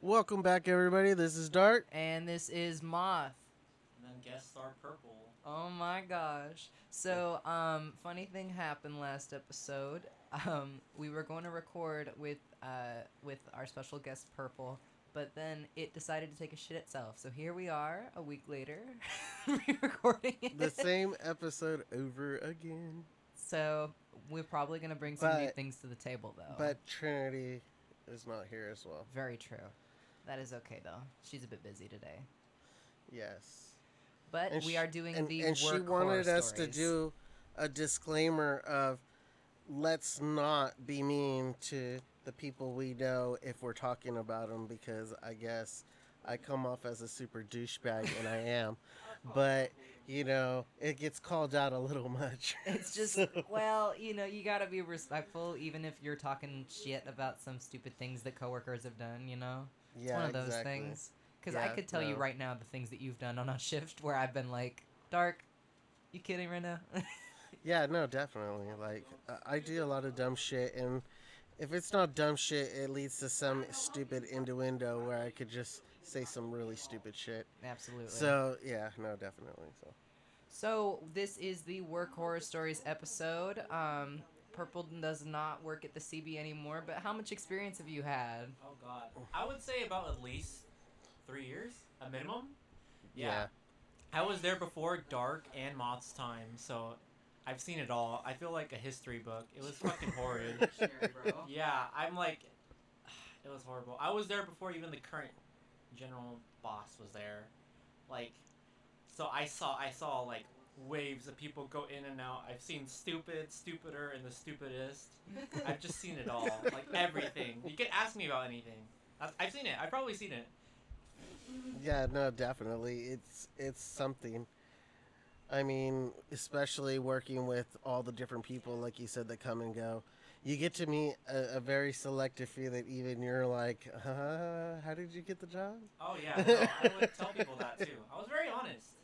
Welcome back, everybody. This is Dart. And this is Moth. And then guest star Purple. Oh my gosh. So, um, funny thing happened last episode. Um, we were going to record with uh with our special guest Purple, but then it decided to take a shit itself. So here we are, a week later, re-recording it. The same episode over again. So we're probably gonna bring some new But- things to the table, though. But Trinity is not here as well. very true. That is okay though. She's a bit busy today. Yes. But And we sh- are doing and, the and she work horror wanted us to do a disclaimer of let's not be mean to the people we know if we're talking about them because I guess I come off as a super douchebag and I am. But, you know, it gets called out a little much. It's just So- well, you know, you gotta be respectful, even if you're talking shit about some stupid things that coworkers have done. You know, it's one of those exactly. things. Because I could tell you right now the things that you've done on a shift where I've been like, "Dark, you kidding right now?" Yeah, no, definitely. Like, I- I do a lot of dumb shit, and if it's not dumb shit, it leads to some stupid innuendo where I could just say some really stupid shit. Absolutely. So, yeah, no, definitely. So, So this is the Work Horror Stories episode. Um, Purple does not work at the CB anymore, but how much experience have you had? Oh god. I would say about at least three years, a minimum. Yeah. yeah. I was there before Dark and Moth's time, so I've seen it all. I feel like a history book. It was fucking horrid. yeah, I'm like, it was horrible. I was there before even the current general boss was there. Like, so I saw I saw like waves of people go in and out. I've seen stupid, stupider, and the stupidest. I've just seen it all, like everything. You can ask me about anything. I've, I've seen it. I've probably seen it. Yeah, no, definitely. It's it's something. I mean, especially working with all the different people, like you said, that come and go. You get to meet a, a very selective few that even you're like, uh, how did you get the job? Oh yeah, no, I would tell people that too. I was very honest.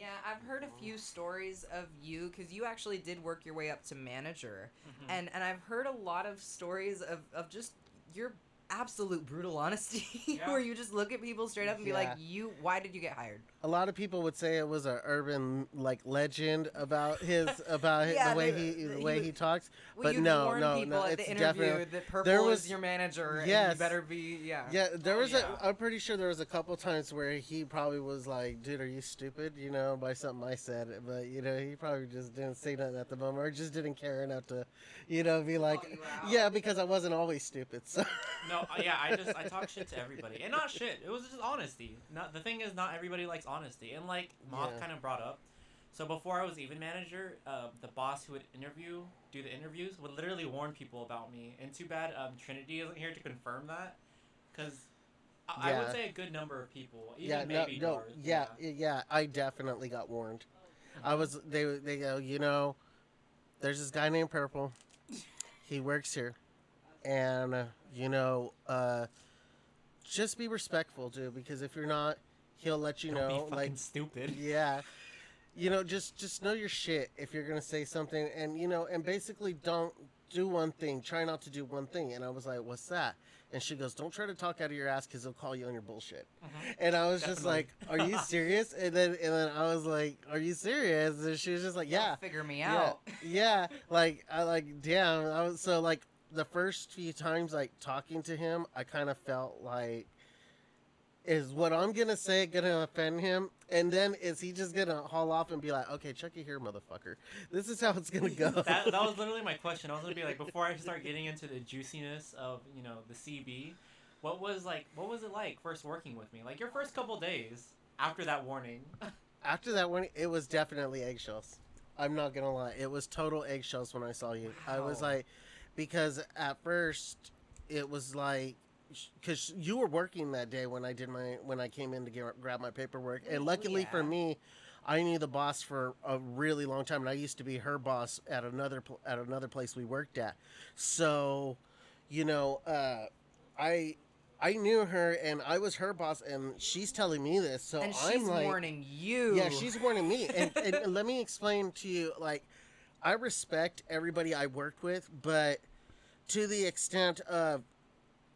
Yeah, I've heard a few stories of you because you actually did work your way up to manager, Mhm. and and I've heard a lot of stories of of just your absolute brutal honesty, Yeah. where you just look at people straight up and be like, "You, why did you get hired?" A lot of people would say it was a urban like legend about his about his, Yeah, the way he the- the he way would- he talks. Well, But you no, warn no, people no, at it's the interview definitely- that Purple there is was- your manager, and Yes. you better be yeah. Yeah, there Oh, was yeah. a. I'm pretty sure there was a couple times where he probably was like, "Dude, are you stupid?" You know, by something I said. But you know, he probably just didn't say nothing at the moment, or just didn't care enough to, you know, be like, you "Yeah," because I wasn't always stupid. So No, uh, yeah, I just I talk shit to everybody, and not shit. It was just honesty. Not the thing is, not everybody likes honesty, and like Moth Yeah. kind of brought up. So before I was even manager, uh, the boss who would interview, do the interviews, would literally warn people about me. And too bad um, Trinity isn't here to confirm that, because I, I would say a good number of people, even yeah, no, maybe no, Darth, yeah, yeah, I definitely got warned. I was they they go, you know, there's this guy named Purple. He works here, and uh, you know, uh, just be respectful, dude, because if you're not, he'll let you Don't know, fucking like, stupid. yeah, you know, just just know your shit if you're gonna say something, and you know, and basically don't do one thing. Try not to do one thing. And I was like, what's that? And she goes, don't try to talk out of your ass because they'll call you on your bullshit. Mhm. And I was just like, "Are you serious?" And then and then I was like, "Are you serious?" And she was just like, "Yeah, figure me yeah, out. yeah." Like I like, damn. I was so like the first few times like talking to him, I kind of felt like, is what I'm gonna say gonna offend him? And then is he just gonna haul off and be like, "Okay, check it here, motherfucker. This is how it's gonna go." that, that was literally my question. I was gonna be like, before I start getting into the juiciness of you know the CB, what was like, what was it like first working with me? Like your first couple days after that warning. After that warning, it was definitely eggshells. I'm not gonna lie, it was total eggshells when I saw you. I was like, because at first it was like, because you were working that day when I did my when I came in to get, grab my paperwork, and luckily for me, I knew the boss for a really long time, and I used to be her boss at another at another place we worked at. So, you know, uh, I. I knew her and I was her boss, and she's telling me this. So and I'm she's like, warning you. yeah, she's warning me. And, and let me explain to you like, I respect everybody I worked with, but to the extent of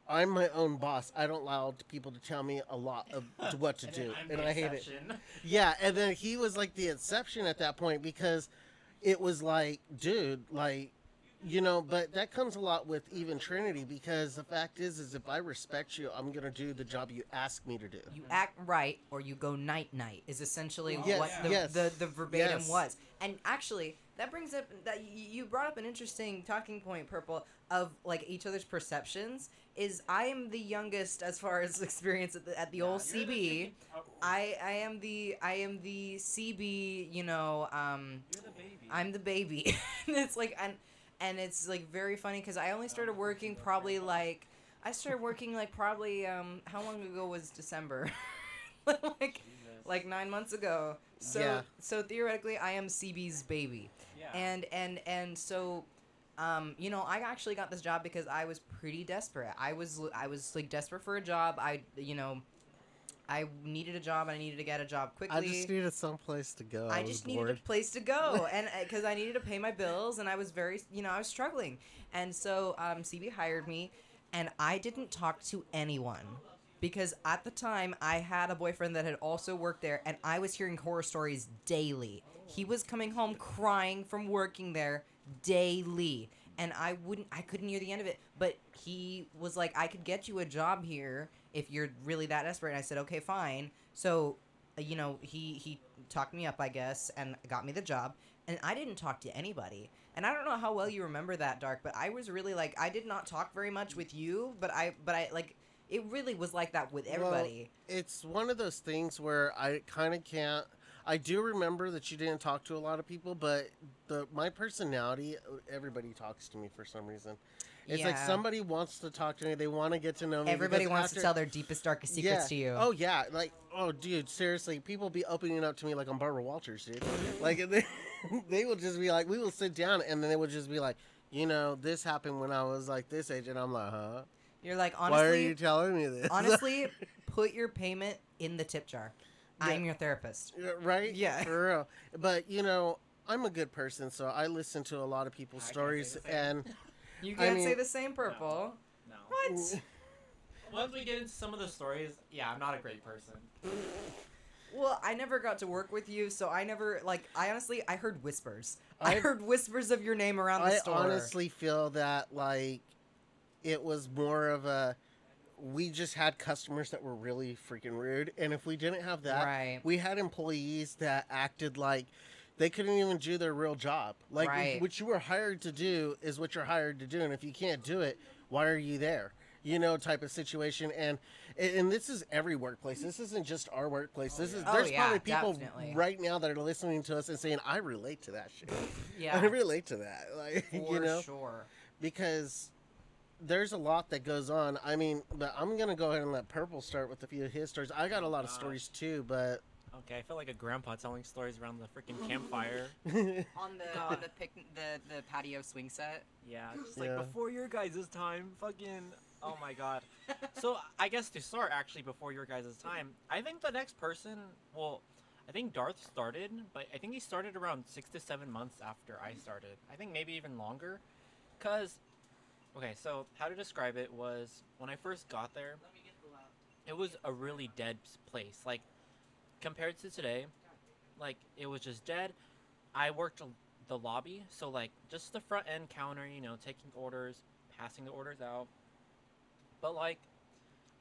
I'm my own boss. I don't allow people to tell me a lot of what to And do, I'm and the I hate it. Yeah, and then he was like the exception at that point because it was like, dude, like, you know, but that comes a lot with even Trinity because the fact is, is if I respect you, I'm gonna do the job you ask me to do. you act right or you go night night is essentially Yes, what the, yes, the, the verbatim yes. was and actually that brings up that you brought up an interesting talking point purple of like each other's perceptions is i am the youngest as far as experience at the, at the old cb i i am the i am the cb you know um You're the baby. I'm the baby. and it's like and and it's like very funny because I only started working probably like I started working like probably um how long ago was December? like like nine months ago. So Yeah. so theoretically I am CB's baby. yeah. And and and so um, you know, I actually got this job because I was pretty desperate. I was I was like desperate for a job. I you know, I needed a job. and I needed to get a job quickly. I just needed some place to go. I, I just needed bored. a place to go, and because I needed to pay my bills, and I was very, you know, I was struggling, and so um, CB hired me, and I didn't talk to anyone because at the time I had a boyfriend that had also worked there, and I was hearing horror stories daily. He was coming home crying from working there daily, and I wouldn't, I couldn't hear the end of it. But he was like, "I could get you a job here if you're really that desperate." And I said, "Okay, fine." So uh, you know, he he talked me up, I guess, and got me the job. And I didn't talk to anybody. And I don't know how well you remember that, Dark, but I was really like I did not talk very much with you, but I but I like it really was like that with Well, everybody. it's one of those things where I kind of can't. I do remember that you didn't talk to a lot of people, but the my personality, everybody talks to me for some reason. It's like somebody wants to talk to me. They want to get to know me. Everybody wants to tell their deepest, darkest secrets yeah. to you. Oh yeah, like oh dude, seriously, people be opening up to me like I'm Barbara Walters, dude. like they, they will just be like, we will sit down and then they will just be like, you know, this happened when I was like this age, and I'm like, huh? You're like Why are you telling me this? honestly, put your payment in the tip jar. Yeah. I'm your therapist. Right? Yeah. for real. But you know, I'm a good person, so I listen to a lot of people's I stories, say the same. and You I can't say mean- the same, purple. no. What? Once we get into some of the stories, yeah, I'm not a great person. Well, I never got to work with you, so I never like. I honestly, I heard whispers. I, I- heard whispers of your name around the I store. honestly feel that like it was more of a we just had customers that were really freaking rude, and if we didn't have that, Right. we had employees that acted like they couldn't even do their real job. Like Right. what you were hired to do is what you're hired to do, and if you can't do it, why are you there? You know, type of situation, and and this is every workplace. This isn't just our workplace. This oh, is Oh, there's yeah, probably people definitely. right now that are listening to us and saying, "I relate to that shit." yeah, I relate to that, like for you know, sure. because there's a lot that goes on. I mean, but I'm gonna go ahead and let Purple start with a few of his stories. I got a lot of Gosh. stories too, but Okay, I feel like a grandpa telling stories around the freaking campfire. on the on the pic the the patio swing set. Yeah, just like Yeah. before your guys' time, fucking. Oh my god. so I guess to start actually before your guys' time, I think the next person, well, I think Darth started, but I think he started around six to seven months after I started. I think maybe even longer, cause, okay, so how to describe it was when I first got there, it was a really dead place. Like compared to today, like it was just dead. I worked the lobby, so like just the front end counter, you know, taking orders, passing the orders out. But like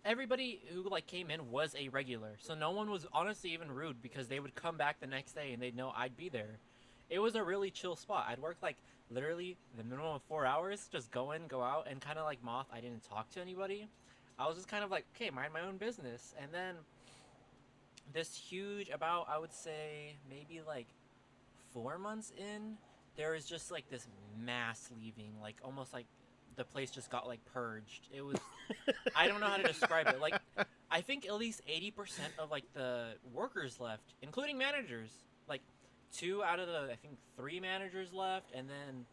everybody who like came in was a regular, so no one was honestly even rude because they would come back the next day and they'd know I'd be there. It was a really chill spot. I'd work like literally the minimum of four hours, just go in, go out, and kind of like Moth. I didn't talk to anybody. I was just kind of like, okay, mind my own business, and then this huge about I would say maybe like four months in, there was just like this mass leaving, like almost like the place just got like purged. It was I don't know how to describe it. Like I think at least eighty percent of like the workers left, including managers. Like two out of the I think three managers left, and then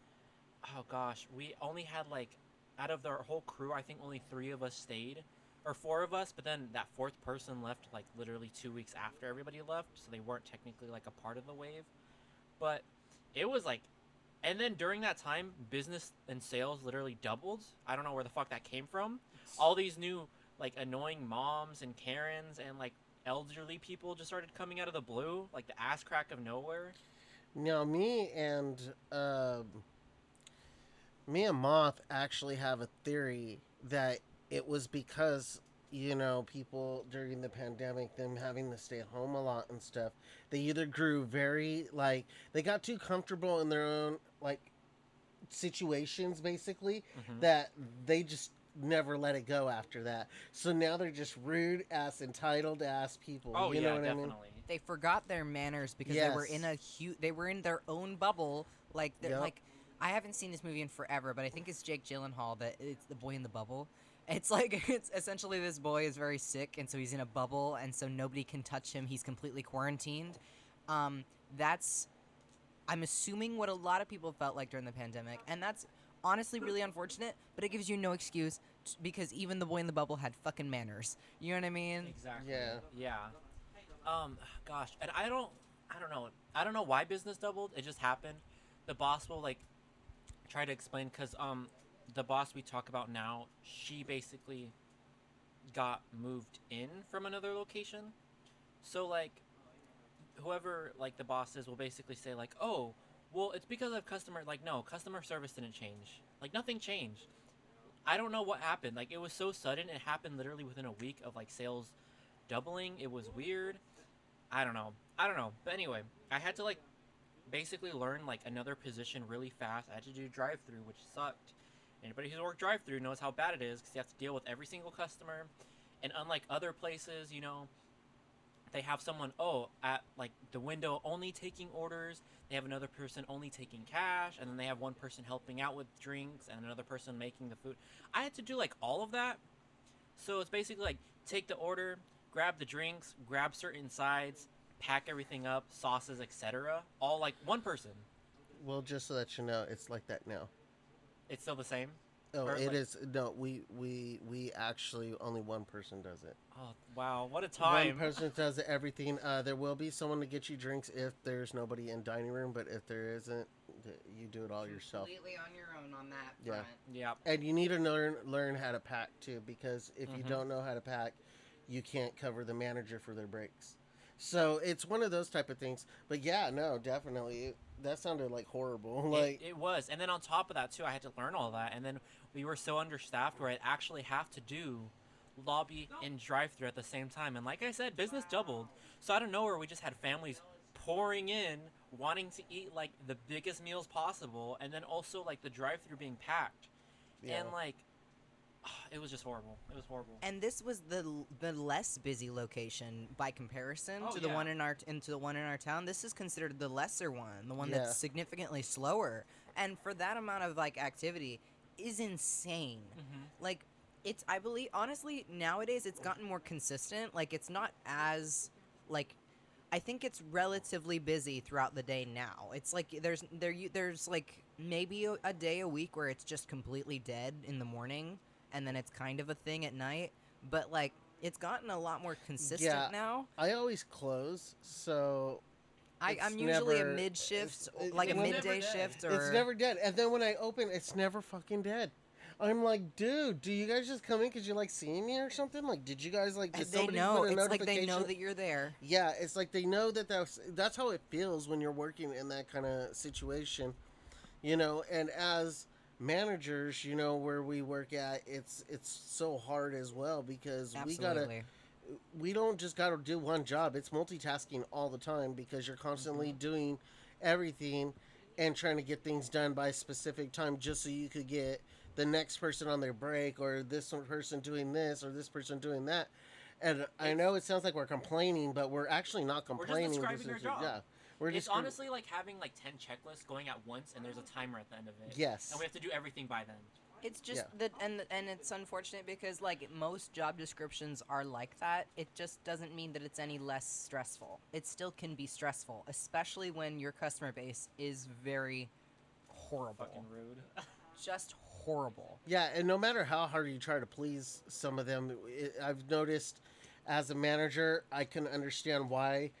oh gosh, we only had like out of our whole crew, I think only three of us stayed, or four of us. But then that fourth person left like literally two weeks after everybody left, so they weren't technically like a part of the wave. But it was like, and then during that time, business and sales literally doubled. I don't know where the fuck that came from, all these new like annoying moms and Karens and like elderly people just started coming out of the blue, like the ass crack of nowhere. Now, me and um, me and Moth actually have a theory that it was because you know people during the pandemic, them having to stay home a lot and stuff. They either grew very like they got too comfortable in their own like situations, basically, Mhm. that they just never let it go after that. So now they're just rude ass, entitled ass people. Oh you yeah, know what definitely. I mean? They forgot their manners because they were in a huge. They were in their own bubble. Like they're Yep. like. I haven't seen this movie in forever, but I think it's Jake Gyllenhaal that it's the boy in the bubble. It's like it's essentially this boy is very sick, and so he's in a bubble, and so nobody can touch him. He's completely quarantined. Um, that's, I'm assuming, what a lot of people felt like during the pandemic, and that's honestly really unfortunate. But it gives you no excuse t- because even the boy in the bubble had fucking manners. You know what I mean? Exactly. Yeah. Yeah. Um, gosh, and I don't, I don't know, I don't know why business doubled. It just happened. The boss will like try to explain because um, the boss we talk about now, she basically got moved in from another location. So like, whoever like the boss is will basically say like, oh, well, it's because of customer. Like, no, customer service didn't change. Like, nothing changed. I don't know what happened. Like, it was so sudden. It happened literally within a week of like sales doubling. It was weird. I don't know. I don't know. But anyway, I had to like basically learn like another position really fast. I had to do drive through, which sucked. Anybody who's worked drive through knows how bad it is because you have to deal with every single customer. And unlike other places, you know, they have someone oh at like the window only taking orders. They have another person only taking cash, and then they have one person helping out with drinks and another person making the food. I had to do like all of that. So it's basically like take the order, grab the drinks, grab certain sides, pack everything up, sauces, etc. All like one person. Well, just so that you know, it's like that now. It's still the same. Oh, Or, it like- is no. We we we actually only one person does it. Oh wow, what a time! One person does everything. Uh, there will be someone to get you drinks if there's nobody in dining room, but if there isn't, you do it all yourself. Completely on your own on that Yeah. front. yeah, And you need to learn learn how to pack too, because if you Mhm. don't know how to pack, you can't cover the manager for their breaks. So it's one of those type of things. But yeah, no, definitely. It, that sounded like horrible. Like it, it was. And then on top of that too, I had to learn all that. And then we were so understaffed where I'd actually have to do lobby and drive-through at the same time. And like I said, business doubled. So out of nowhere, we just had families pouring in, wanting to eat like the biggest meals possible, and then also like the drive-through being packed. yeah. And like, it was just horrible. It was horrible. And this was the the less busy location by comparison Oh, to the yeah. one in our into the one in our town. This is considered the lesser one, the one Yeah. that's significantly slower. And for that amount of like activity, is insane. Mhm. Like it's I believe honestly nowadays it's gotten more consistent. Like it's not as like I think it's relatively busy throughout the day now. It's like there's there you there's like maybe a, a day a week where it's just completely dead in the morning and then it's kind of a thing at night, but like it's gotten a lot more consistent Yeah. now. I always close, so I, I'm usually never- a mid shift, like a midday shift, or it's never dead. And then when I open, it's never fucking dead. I'm like, dude, do you guys just come in because you like seeing me or something? Like, did you guys like? Did they somebody know. put a It's like they know that you're there. Yeah, it's like they know that that's that's how it feels when you're working in that kind of situation, you know. And as managers, you know where we work at, it's it's so hard as well because we gotta Absolutely. We don't just gotta do one job. It's multitasking all the time because you're constantly Mm-hmm. doing everything and trying to get things done by a specific time just so you could get the next person on their break or this person doing this or this person doing that. And I know it sounds like we're complaining, but we're actually not complaining. We're just describing This our job. Yeah, we're it's just honestly like having like 10 checklists going at once and there's a timer at the end of it. yes, And we have to do everything by then. It's just Yeah. that, and and it's unfortunate because like most job descriptions are like that. It just doesn't mean that it's any less stressful. It still can be stressful, especially when your customer base is very horrible, Fucking rude. just horrible. Yeah, and no matter how hard you try to please some of them, it, I've noticed as a manager, I can understand why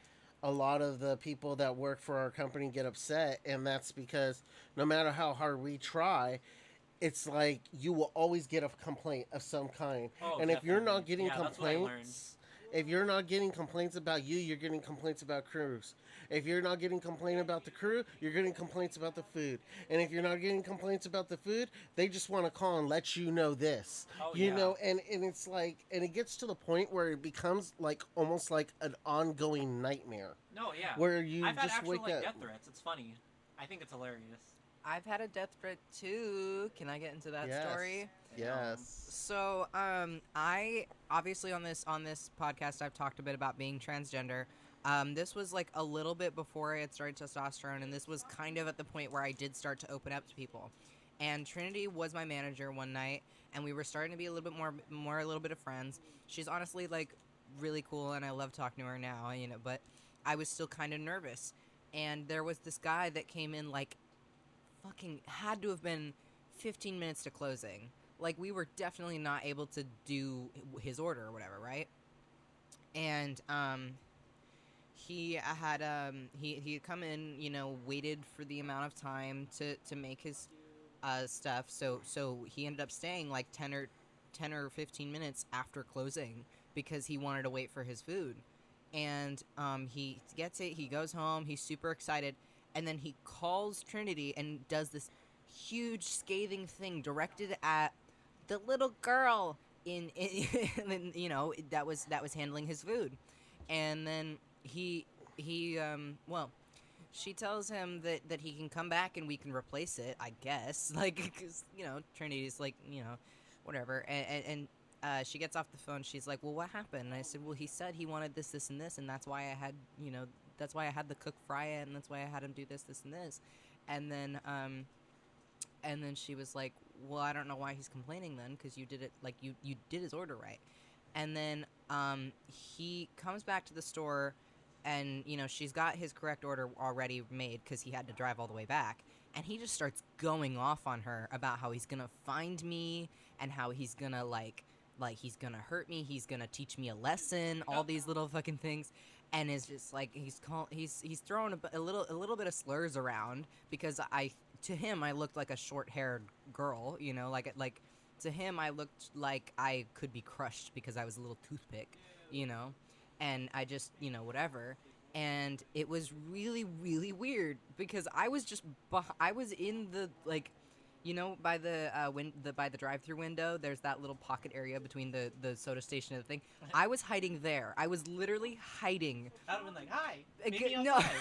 a lot of the people that work for our company get upset, and that's because no matter how hard we try, it's like you will always get a complaint of some kind. Oh, and if you're not getting Yeah, that's what I learned. complaints, if you're not getting complaints about you, you're getting complaints about crews. If you're not getting complaint about the crew, you're getting complaints about the food. And if you're not getting complaints about the food, they just want to call and let you know this. Oh, you yeah. know, and and it's like and it gets to the point where it becomes like almost like an ongoing nightmare No, yeah. where you I've had actual wake like up. death threats. It's funny. I think it's hilarious. I've had a death threat too. Can I get into that Yes. story? Yes. So, um, I obviously on this on this podcast I've talked a bit about being transgender. Um, this was like a little bit before I had started testosterone, and this was kind of at the point where I did start to open up to people. And Trinity was my manager one night, and we were starting to be a little bit more, more a little bit of friends. She's honestly like really cool, and I love talking to her now, you know. But I was still kind of nervous, and there was this guy that came in like fucking had to have been 15 minutes to closing. Like we were definitely not able to do his order or whatever, right? And um he had um he he had come in, you know, waited for the amount of time to to make his uh stuff. So so he ended up staying like 10 or 10 or 15 minutes after closing because he wanted to wait for his food. And um he gets it, he goes home, he's super excited, and then he calls Trinity and does this huge scathing thing directed at the little girl in, in, in you know that was that was handling his food. And then he he um well she tells him that that he can come back and we can replace it i guess. Like because you know trinity's like you know whatever. And and, and uh, she gets off the phone. She's like well what happened? And i said well he said he wanted this this and this and that's why i had you know that's why i had the cook fry it and that's why i had him do this this and this. And then um and then she was like well i don't know why he's complaining then because you did it like you you did his order right. And then um he comes back to the store and you know she's got his correct order already made because he had to drive all the way back. And he just starts going off on her about how he's gonna find me and how he's gonna like like he's gonna hurt me he's gonna teach me a lesson all these little fucking things and is just like he's call he's he's throwing a, a little a little bit of slurs around because I to him I looked like a short haired girl you know like like to him I looked like I could be crushed because I was a little toothpick you know and I just you know whatever. And it was really really weird because I was just I was in the like you know by the uh win- the by the drive-through window there's that little pocket area between the the soda station and the thing I was hiding there I was literally hiding I'd have been like, "Hi, meet g- me no, outside."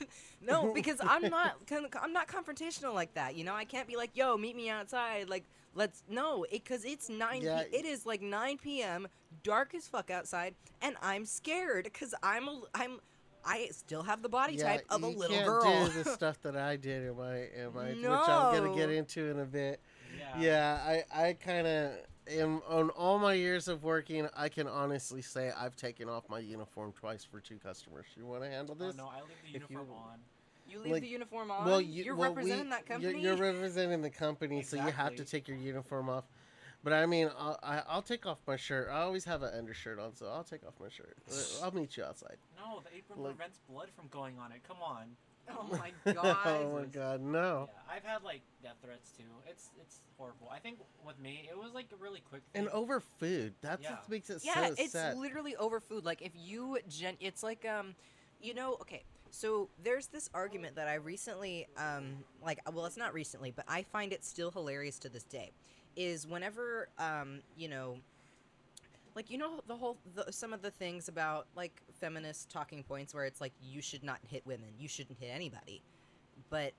no, because I'm not. con- I'm not confrontational like that. You know, I can't be like, "Yo, meet me outside." Like, let's no, because it's nine. Yeah. P- it is like nine p.m. Dark as fuck outside, and I'm scared because I'm a, I'm. I still have the body type of a you little can't girl. do the stuff that I did in my in my which I'm gonna get into in a bit. Yeah. Yeah, I I kind of am on all my years of working, I can honestly say I've taken off my uniform twice for two customers. You want to handle Oh, this? no, I leave the If you- uniform on. you leave like- the uniform on. Well, you, you're well, we- representing that you're- company. You're, representing the company, so you have to take your uniform off. But I mean, I'll, I, I'll take off my shirt. I always have an undershirt on, so I'll take off my shirt. I'll meet you outside. No, the apron Like- prevents blood from going on it. Come on. oh my god. oh my god, no! Yeah, I've had like death threats too. It's it's horrible. I think with me, it was like a really quick. Thing. And over food, that's Yeah. what makes it yeah so it's sad. literally over food like if you gen it's like um you know okay so there's this argument that i recently um like well it's not recently but i find it still hilarious to this day is whenever um you know like you know the whole the, some of the things about like feminist talking points where it's like you should not hit women you shouldn't hit anybody but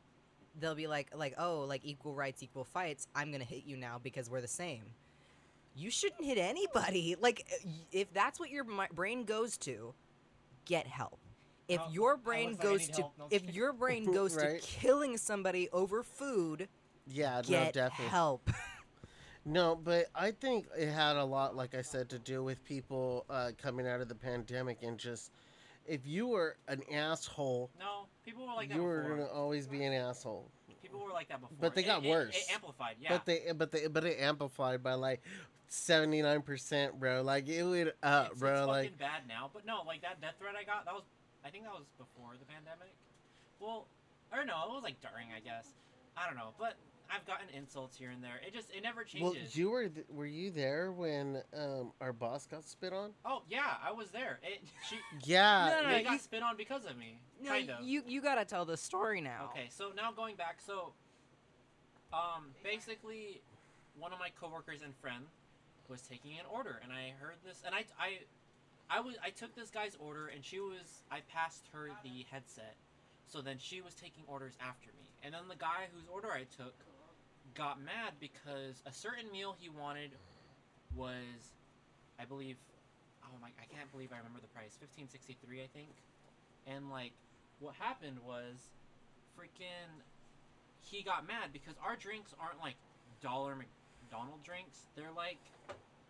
they'll be like like oh like equal rights equal fights i'm gonna hit you now because we're the same you shouldn't hit anybody like if that's what your mi- brain goes to get help if Oh, your brain was like, goes to. No, if your brain goes Right. to killing somebody over food yeah, no, get definitely. help No, but I think it had a lot, like I said, to do with people uh, coming out of the pandemic and just if you were an asshole, No, people were like that you were before. gonna always be an asshole. People were like that before. But they got it- worse. It, amplified. Yeah. But they, but they, but it amplified by like seventy nine percent, bro. Like it would up, it's, bro. it's like bad now. But no, like that death threat I got, that was I think that was before the pandemic. Well, or no, it was like during, I guess. I don't know, but I've gotten insults here and there. It just it never changes. Well, you were th- were you there when um, our boss got spit on? oh yeah, I was there. It, she Yeah. No, no, they you- got spit on because of me. No, kind of. you you gotta tell the story now. Okay, so now going back, so um, basically, one of my coworkers and friend was taking an order, and I heard this, and I I I was I took this guy's order, and she was I passed her the headset, so then she was taking orders after me, and then the guy whose order I took got mad because a certain meal he wanted was, I believe, oh my, I can't believe I remember the price, fifteen sixty three, I think, and like what happened was freaking he got mad because our drinks aren't like dollar McDonald drinks. They're like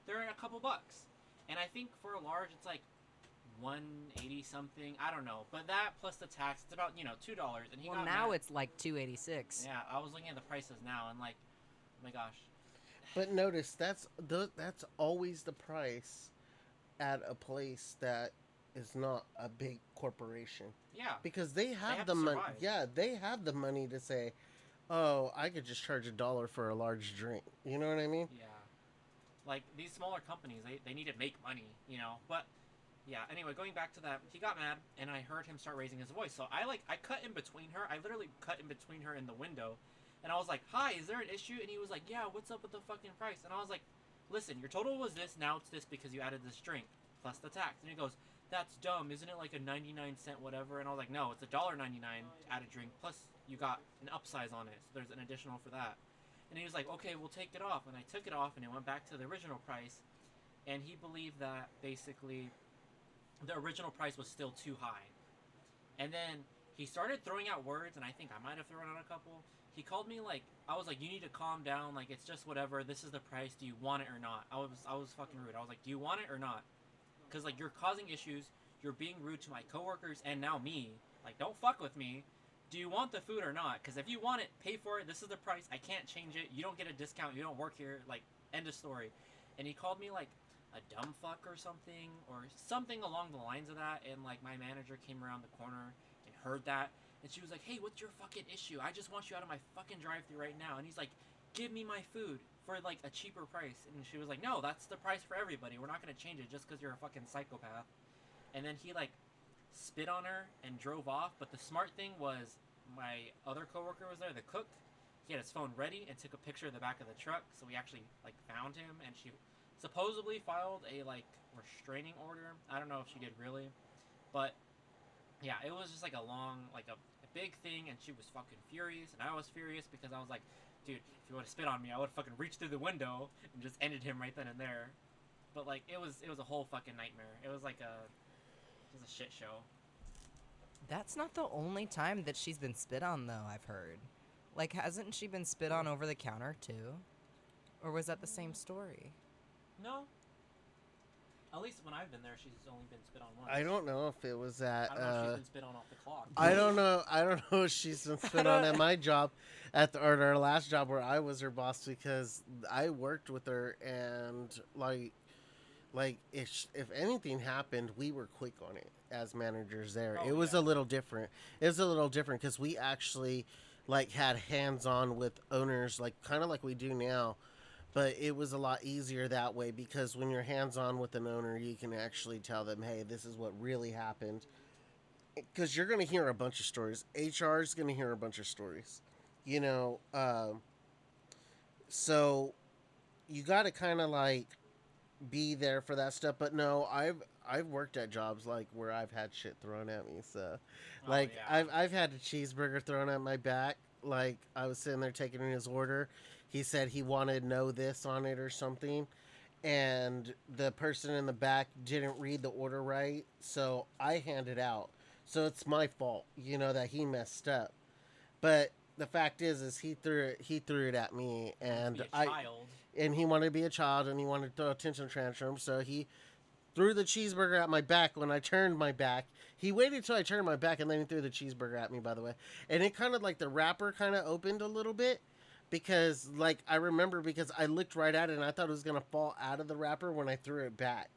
they're a couple bucks. And I think for a large it's like 180 something. I don't know. But that plus the tax it's about, you know, $2 and he Well, got now mad. it's like 286. Yeah, I was looking at the prices now and like oh my gosh. But notice that's th- that's always the price at a place that is not a big corporation Yeah. because they have, have the money. Yeah, they have the money to say, "Oh, I could just charge a dollar for a large drink." You know what I mean? Yeah. Like these smaller companies, they, they need to make money, you know. But yeah, anyway, going back to that, he got mad and I heard him start raising his voice. So I like I cut in between her. I literally cut in between her in the window. And I was like, "Hi, is there an issue?" And he was like, "Yeah, what's up with the fucking price?" And I was like, "Listen, your total was this, now it's this because you added this drink plus the tax." And he goes, "That's dumb. Isn't it like a 99 cent whatever?" And I was like, "No, it's a dollar 99 to add a drink plus you got an upsize on it. So there's an additional for that." And he was like, okay, we'll take it off. And I took it off and it went back to the original price. And he believed that basically the original price was still too high. And then he started throwing out words, and I think I might have thrown out a couple. He called me like, I was like, you need to calm down. Like, it's just whatever. This is the price. Do you want it or not? I was, I was fucking rude. I was like, do you want it or not? Because like you're causing issues. You're being rude to my coworkers and now me. Like, don't fuck with me do you want the food or not? Because if you want it, pay for it. This is the price. I can't change it. You don't get a discount. You don't work here. Like, end of story. And he called me like a dumb fuck or something, or something along the lines of that. And like my manager came around the corner and heard that, and she was like, "Hey, what's your fucking issue? I just want you out of my fucking drive-through right now." And he's like, "Give me my food for like a cheaper price." And she was like, "No, that's the price for everybody. We're not gonna change it just because you're a fucking psychopath." And then he like spit on her and drove off. But the smart thing was my other coworker was there, the cook. He had his phone ready and took a picture of the back of the truck, so we actually like found him, and she supposedly filed a like restraining order. I don't know if she did really, but yeah, it was just like a long, like a, a big thing, and she was fucking furious, and I was furious because I was like, dude, if you would have spit on me, I would fucking reached through the window and just ended him right then and there. But like, it was it was a whole fucking nightmare. It was like a it was a shit show. That's not the only time that she's been spit on, though, I've heard. Like, hasn't she been spit on over the counter, too? Or was that the same story? No. At least when I've been there, she's only been spit on once. I don't know if it was that. I don't know if she's Uh, been spit on off the clock. I don't know. I don't know if she's been spit on at my job, at the, or our last job where I was her boss because I worked with her and like, like if if anything happened, we were quick on it as managers there. Oh, it was yeah. a little different. It was a little different because we actually like had hands on with owners, like kind of like we do now. But it was a lot easier that way because when you're hands on with an owner, you can actually tell them, "Hey, this is what really happened." because you're going to hear a bunch of stories. HR is going to hear a bunch of stories, you know. Um, so you got to kind of like be there for that stuff. But no, I've I've worked at jobs like where I've had shit thrown at me. So Oh, like yeah. I've I've had a cheeseburger thrown at my back. Like I was sitting there taking in his order. He said he wanted no this on it or something. And the person in the back didn't read the order right, so I handed out. So it's my fault, you know, that he messed up. But the fact is, is he threw it. He threw it at me, and I child. and he wanted to be a child, and he wanted to throw a tantrum tantrum. So he threw the cheeseburger at my back when I turned my back. He waited till I turned my back, and then he threw the cheeseburger at me. By the way, and it kind of like the wrapper kind of opened a little bit because, like, I remember because I looked right at it and I thought it was gonna fall out of the wrapper when I threw it back.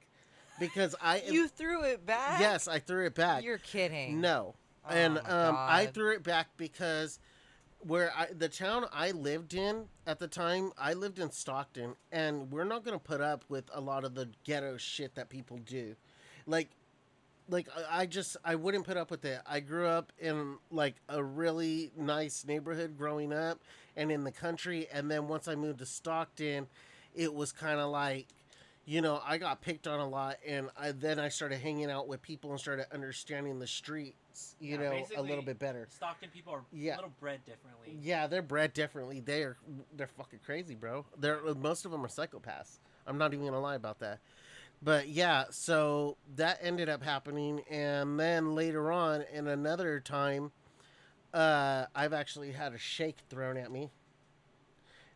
Because I You threw it back? yes, I threw it back. You're kidding. No. Oh and um, I threw it back because where I, the town I lived in at the time, I lived in Stockton, and we're not gonna put up with a lot of the ghetto shit that people do. Like, like I- just I wouldn't put up with it. I grew up in like a really nice neighborhood growing up, and in the country, and then once I moved to Stockton, it was kind of like. You know, I got picked on a lot, and I, then I started hanging out with people and started understanding the streets, you Yeah, know, a little bit better. Stockton people are Yeah. a little bred differently. Yeah, they're bred differently. They're they're fucking crazy, bro. They're most of them are psychopaths. I'm not even gonna lie about that. But yeah, so that ended up happening, and then later on, in another time, uh, I've actually had a shake thrown at me,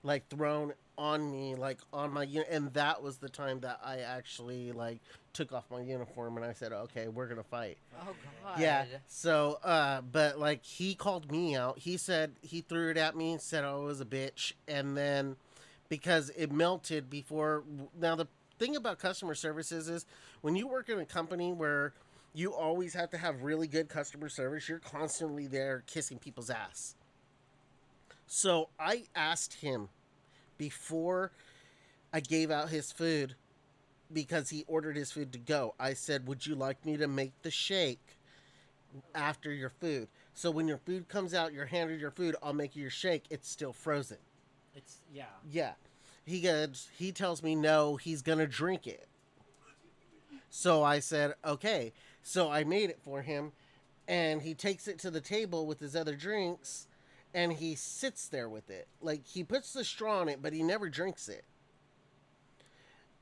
like thrown on me, like on my uni- and that was the time that I actually like took off my uniform and I said, okay, we're gonna fight. Oh God. Yeah. So, uh, but like he called me out. He said he threw it at me, said I was a bitch, and then because it melted before. Now the thing about customer services is when you work in a company where you always have to have really good customer service, you're constantly there kissing people's ass. So I asked him before I gave out his food because he ordered his food to go. I said, Would you like me to make the shake after your food? So when your food comes out, you're handed your food, I'll make you your shake. It's still frozen. It's yeah. Yeah. He goes, he tells me no, he's gonna drink it. So I said, okay. So I made it for him, and he takes it to the table with his other drinks, and he sits there with it. Like he puts the straw in it, but he never drinks it.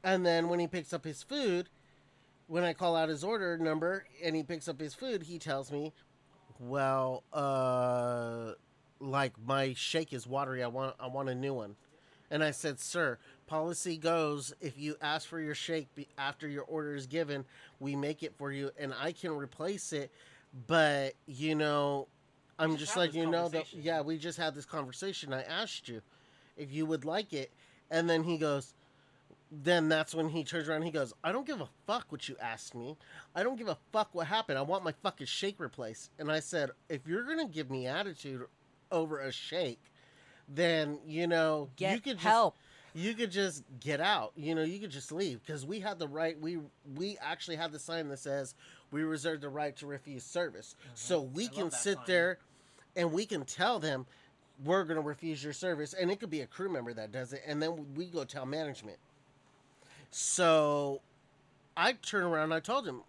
And then when he picks up his food, when I call out his order number and he picks up his food, he tells me, "Well, uh, like my shake is watery. I want I want a new one." And I said, "Sir, policy goes if you ask for your shake be- after your order is given, we make it for you, and I can replace it. But you know, I'm just just letting you know that yeah, we just had this conversation. I asked you if you would like it, and then he goes." Then that's when he turns around. And he goes, "I don't give a fuck what you asked me. I don't give a fuck what happened. I want my fucking shake replaced." And I said, "If you're gonna give me attitude over a shake, then you know Get you could just, help. you could just get out. You know, you could just leave because we had the right. We we actually have the sign that says we reserve the right to refuse service. Mm-hmm. So we I can sit sign. there, and we can tell them we're gonna refuse your service, and it could be a crew member that does it, and then we go tell management. So I turn around and I told him,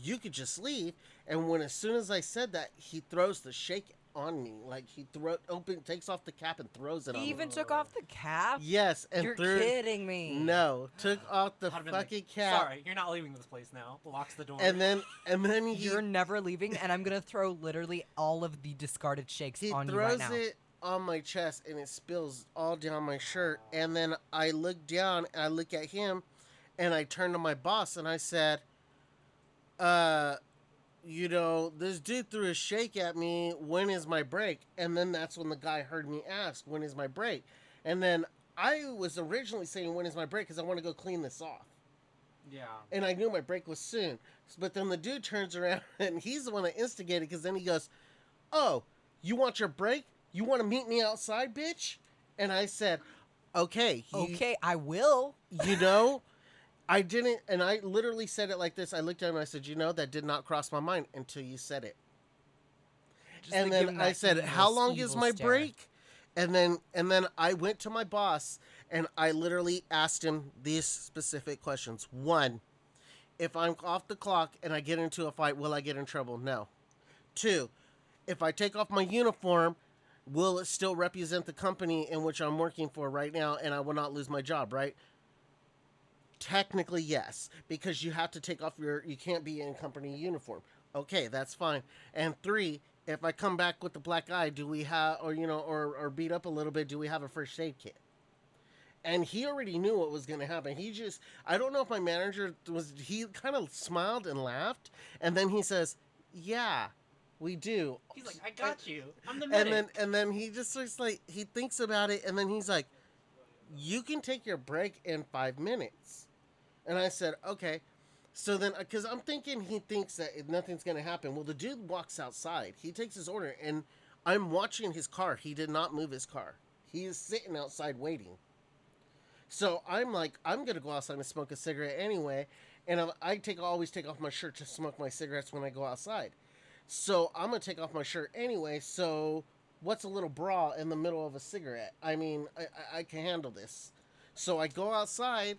you could just leave. And when as soon as I said that, he throws the shake on me. Like he throw open takes off the cap and throws it on He me. even took off the cap. Yes, and You're threw kidding me. No, took off the I'd have been like, fucking cap. Sorry, you're not leaving this place now. Locks the door. And then and then he You're never leaving, and I'm gonna throw literally all of the discarded shakes he on you right now. it on my chest and it spills all down my shirt. And then I look down and I look at him and I turn to my boss and I said, uh, you know, this dude threw a shake at me. When is my break? And then that's when the guy heard me ask, when is my break? And then I was originally saying, when is my break? Because I want to go clean this off. yeah. and I knew my break was soon. But then the dude turns around and he's the one that instigated because then he goes, "Oh, you want your break? You want to meet me outside, bitch?" And I said, "Okay, you, Okay, I will. you know." I didn't, and I literally said it like this. I looked at him and I said, "You know, that did not cross my mind until you said it." Just and then I said, evil- "How long is my stare. break?" And then and then I went to my boss and I literally asked him these specific questions. One, if I'm off the clock and I get into a fight, will I get in trouble? No. Two, if I take off my uniform, will it still represent the company in which I'm working for right now and I will not lose my job, right? Technically, yes, because you have to take off your, you can't be in company uniform. Okay, that's fine. And three, if I come back with the black eye, do we have, or you know, or or beat up a little bit, do we have a first aid kit? And he already knew what was going to happen. He just, I don't know if my manager was, he kind of smiled and laughed, and then he says, "Yeah, we do." He's like, I got you. I'm the medic. And then and then he just starts like he thinks about it, and then he's like, "You can take your break in five minutes." And I said, "Okay." So then, uh, because I'm thinking he thinks that nothing's gonna happen. Well, the dude walks outside. He takes his order, and I'm watching his car. He did not move his car. He is sitting outside waiting. So I'm like, I'm gonna go outside and smoke a cigarette anyway, and I- I take always take off my shirt to smoke my cigarettes when I go outside. So I'm gonna take off my shirt anyway. So what's a little bra in the middle of a cigarette? I mean, I, I, I can handle this. So I go outside.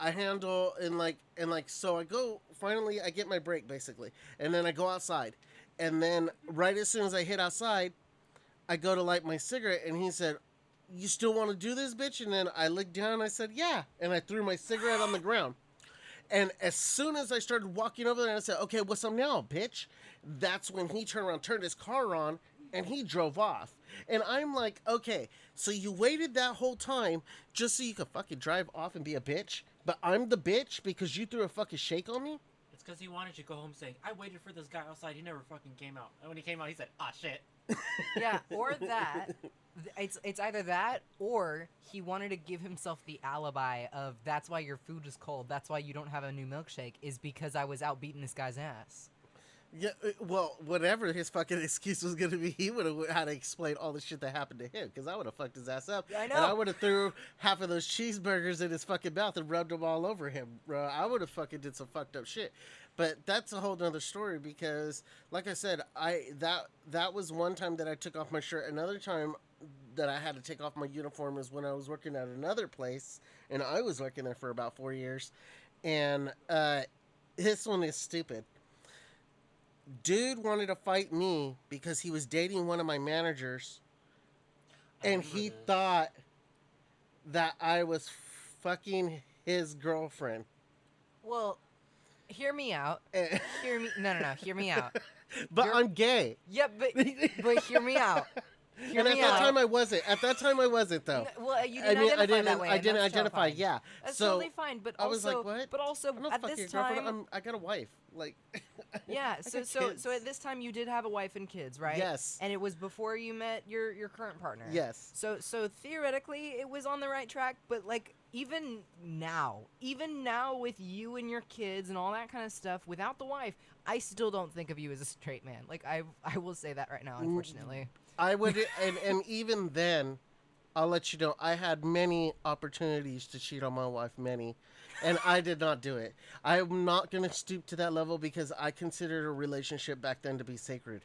I handle and like and like so I go finally I get my break basically. And then I go outside. And then right as soon as I hit outside I go to light my cigarette and he said you still want to do this bitch? And then I looked down and I said yeah. And I threw my cigarette on the ground. And as soon as I started walking over there and I said okay what's up now bitch? That's when he turned around turned his car on and he drove off. And I'm like okay so you waited that whole time just so you could fucking drive off and be a bitch but I'm the bitch because you threw a fucking shake on me It's because he wanted you to go home saying, I waited for this guy outside. He never fucking came out. And when he came out, he said, ah, shit. yeah, or that. It's it's either that or he wanted to give himself the alibi of that's why your food is cold. That's why you don't have a new milkshake is because I was out beating this guy's ass. Yeah, uh, well, whatever his fucking excuse was gonna be, he would have had to explain all the shit that happened to him because I would have fucked his ass up. I know. And I would have threw half of those cheeseburgers in his fucking mouth and rubbed them all over him, bro. I would have fucking did some fucked up shit. But that's a whole nother story because, like I said, I that that was one time that I took off my shirt. Another time that I had to take off my uniform is when I was working at another place, and I was working there for about four years. And uh, this one is stupid dude wanted to fight me because he was dating one of my managers and he this. thought that I was fucking his girlfriend. Well, hear me out. Eh, Hear me. No, no, no. Hear me out. but You're- I'm gay. Yeah, but but hear me out. Hear and at that out. time I wasn't. At that time I wasn't though. N- well, you I didn't mean, identify I didn't. that way. I didn't identify. terrifying. Yeah. That's so totally fine. But I also, was like, what? but also at this time, I'm, I got a wife. Like. yeah. So so kids. so at this time you did have a wife and kids, right? Yes. And it was before you met your your current partner. Yes. So so theoretically it was on the right track, but like even now, even now with you and your kids and all that kind of stuff, without the wife, I still don't think of you as a straight man. Like I I will say that right now, unfortunately. I would, and, and even then, I'll let you know, I had many opportunities to cheat on my wife, many, and I did not do it. I'm not going to stoop to that level because I considered a relationship back then to be sacred.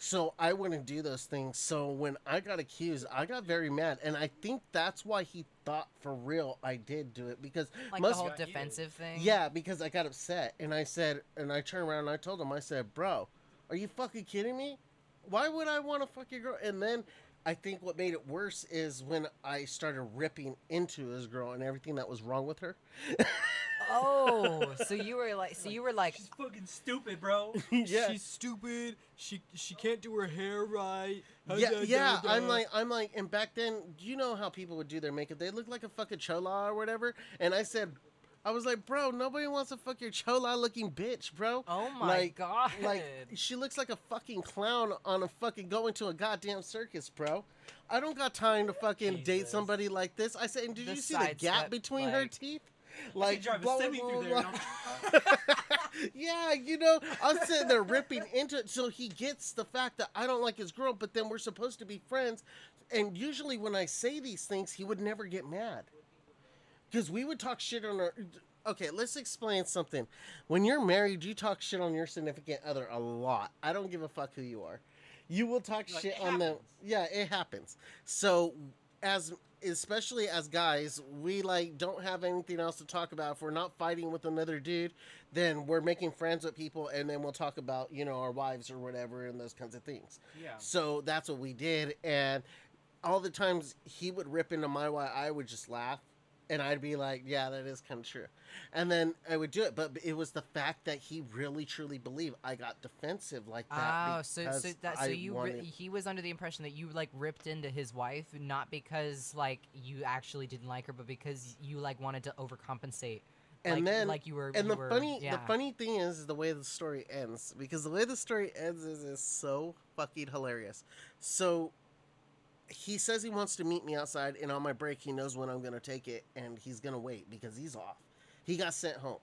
So I wouldn't do those things. So when I got accused, I got very mad, and I think that's why he thought for real I did do it because Like most the whole defensive thing. yeah, because I got upset and I said, and I turned around and I told him, I said, bro, are you fucking kidding me? Why would I want to fuck your girl? And then I think what made it worse is when I started ripping into his girl and everything that was wrong with her. Oh, so you were like, so you were like, She's fucking stupid, bro. yeah. She's stupid. She she can't do her hair right. yeah, Da, da, yeah. da, I'm like, I'm like, and back then, you know how people would do their makeup? They look like a fucking chola or whatever. And I said, I was like, bro, nobody wants to fuck your chola looking bitch, bro. oh my Like- god. Like she looks like a fucking clown on a fucking going to a goddamn circus, bro. I don't got time to fucking date somebody like this. I said, and did The you see the gap sidestep, between her teeth? Like drive blah, a blah, semi blah, through blah. you yeah, you know, I'm sitting there ripping into it. So he gets the fact that I don't like his girl, but then we're supposed to be friends. And usually when I say these things, he would never get mad. Because we would talk shit on our. Okay, let's explain something. When you're married, you talk shit on your significant other a lot. I don't give a fuck who you are. You will talk Like, shit on them. Yeah, it happens. So, as especially as guys, we like don't have anything else to talk about. If we're not fighting with another dude, then we're making friends with people, and then we'll talk about you know our wives or whatever and those kinds of things. Yeah. So that's what we did, and all the times he would rip into my wife, I would just laugh, and I'd be like, "Yeah, that is kind of true," and then I would do it. But it was the fact that he really truly believed I got defensive like that. Oh, so so that so I you wanted- he was under the impression that you like ripped into his wife not because like you actually didn't like her, but because you like wanted to overcompensate. And like, then- like you were and you the were- funny yeah. the funny thing is, is the way the story ends because the way the story ends is, is so fucking hilarious so he says he wants to meet me outside and on my break he knows when i'm gonna take it and he's gonna wait because he's off. He got sent home.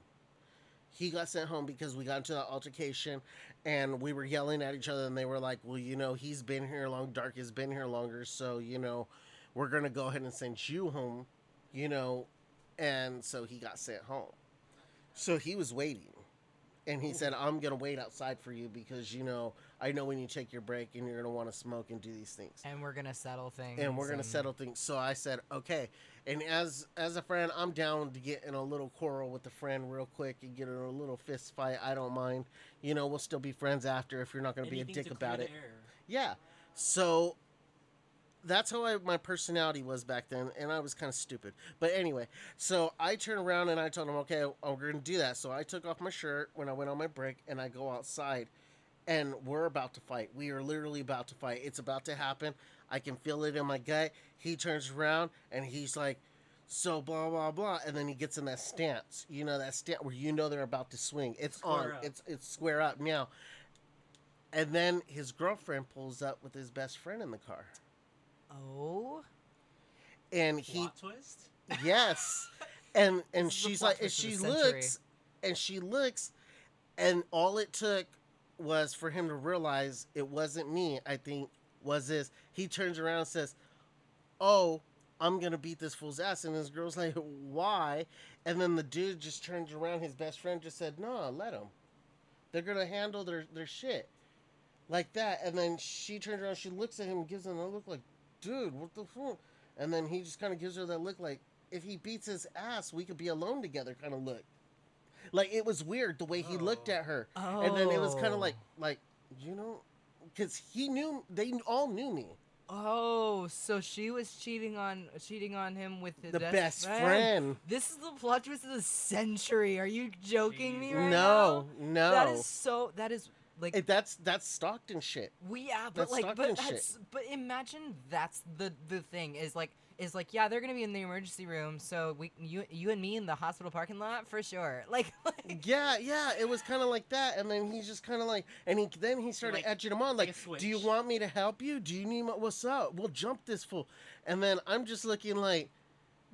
He got sent home because we got into that altercation and we were yelling at each other and they were like well you know he's been here long dark has been here longer so you know we're gonna go ahead and send you home you know and so he got sent home. So he was waiting and he hmm. said i'm gonna wait outside for you because you know i know when you take your break and you're gonna want to smoke and do these things And we're gonna settle things. and we're gonna settle things. So I said, okay. And as as a friend, I'm down to get in a little quarrel with a friend real quick and get in a little fist fight. I don't mind. You know, we'll still be friends after if you're not gonna be a dick to clear about the it. air. Yeah. So that's how I, my personality was back then, and I was kind of stupid. But anyway, so I turned around and I told him, okay, oh, we're going to do that. So I took off my shirt when I went on my break, and I go outside, and we're about to fight. We are literally about to fight. It's about to happen. I can feel it in my gut. He turns around and he's like, so blah blah blah, and then he gets in that stance. You know that stance where you know they're about to swing. It's Square on. up. It's it's square up Meow. And then his girlfriend pulls up with his best friend in the car. Oh. And he Plot twist. yes. And and This is the she's like and she the century. looks and she looks and all it took was for him to realize it wasn't me, I think, was this he turns around and says, Oh, I'm gonna beat this fool's ass and this girl's like, Why? And then the dude just turns around, his best friend just said, No, let him. They're gonna handle their, their shit. Like that. And then she turns around, she looks at him and gives him a look like, dude, what the fuck? And then he just kind of gives her that look like, if he beats his ass, we could be alone together kind of look. Like it was weird the way he looked Oh. at her. Oh. And then it was kind of like, oh. like, you know, because he knew, they all knew me. Oh, so she was cheating on cheating on him with his The best, best friend. This is the plot twist of the century. Are you joking me right no, now? no. That is so. That is like It- that's that's Stockton shit. we yeah, but that's like Stockton but shit. but imagine that's the the thing is like is like yeah they're gonna be in the emergency room so we you you and me in the hospital parking lot for sure like, like Yeah, yeah, it was kind of like that, and then he's just kind of like, and he then he started Like- edging him on, like like, "Do you want me to help you? Do you need my, what's up? We'll jump this fool." And then I'm just looking like,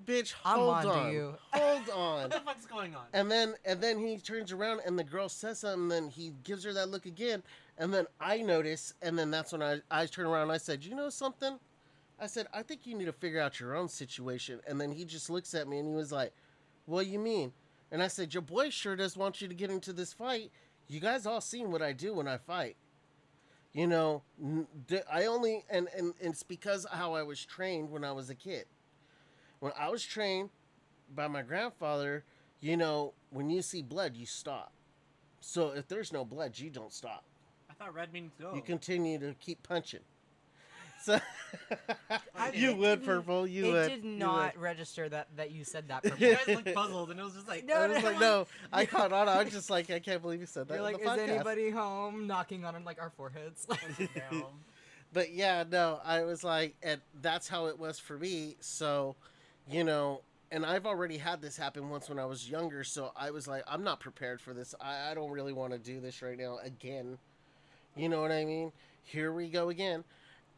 "Bitch, I'm hold on to on, you." hold on." What the fuck's going on? and then and then he turns around, and the girl says something, and then he gives her that look again, and then I notice, and then that's when I I turn around, and I said, "You know something?" I said, "I think you need to figure out your own situation." And then he just looks at me, and he was like, "What do you mean?" And I said, Your boy sure does want you to get into this fight. You guys all seen what I do when I fight. You know, I only, and, and, and it's because how I was trained when I was a kid. When I was trained by my grandfather, you know, when you see blood, you stop. So if there's no blood, you don't stop. I thought red means go. You continue to keep punching. So you it would, purple. You it would. did you would. not register that that you said that. You Purple. guys looked puzzled, and it was just like, No, I was no, like, no, I caught on. I was just like, I can't believe you said that. You're like, the is podcast." anybody home? Knocking on like our foreheads. Damn. But yeah, no, I was like, and that's how it was for me. So, you know, and I've already had this happen once when I was younger. So I was like, I'm not prepared for this. I, I don't really want to do this right now again. You know what I mean? Here we go again.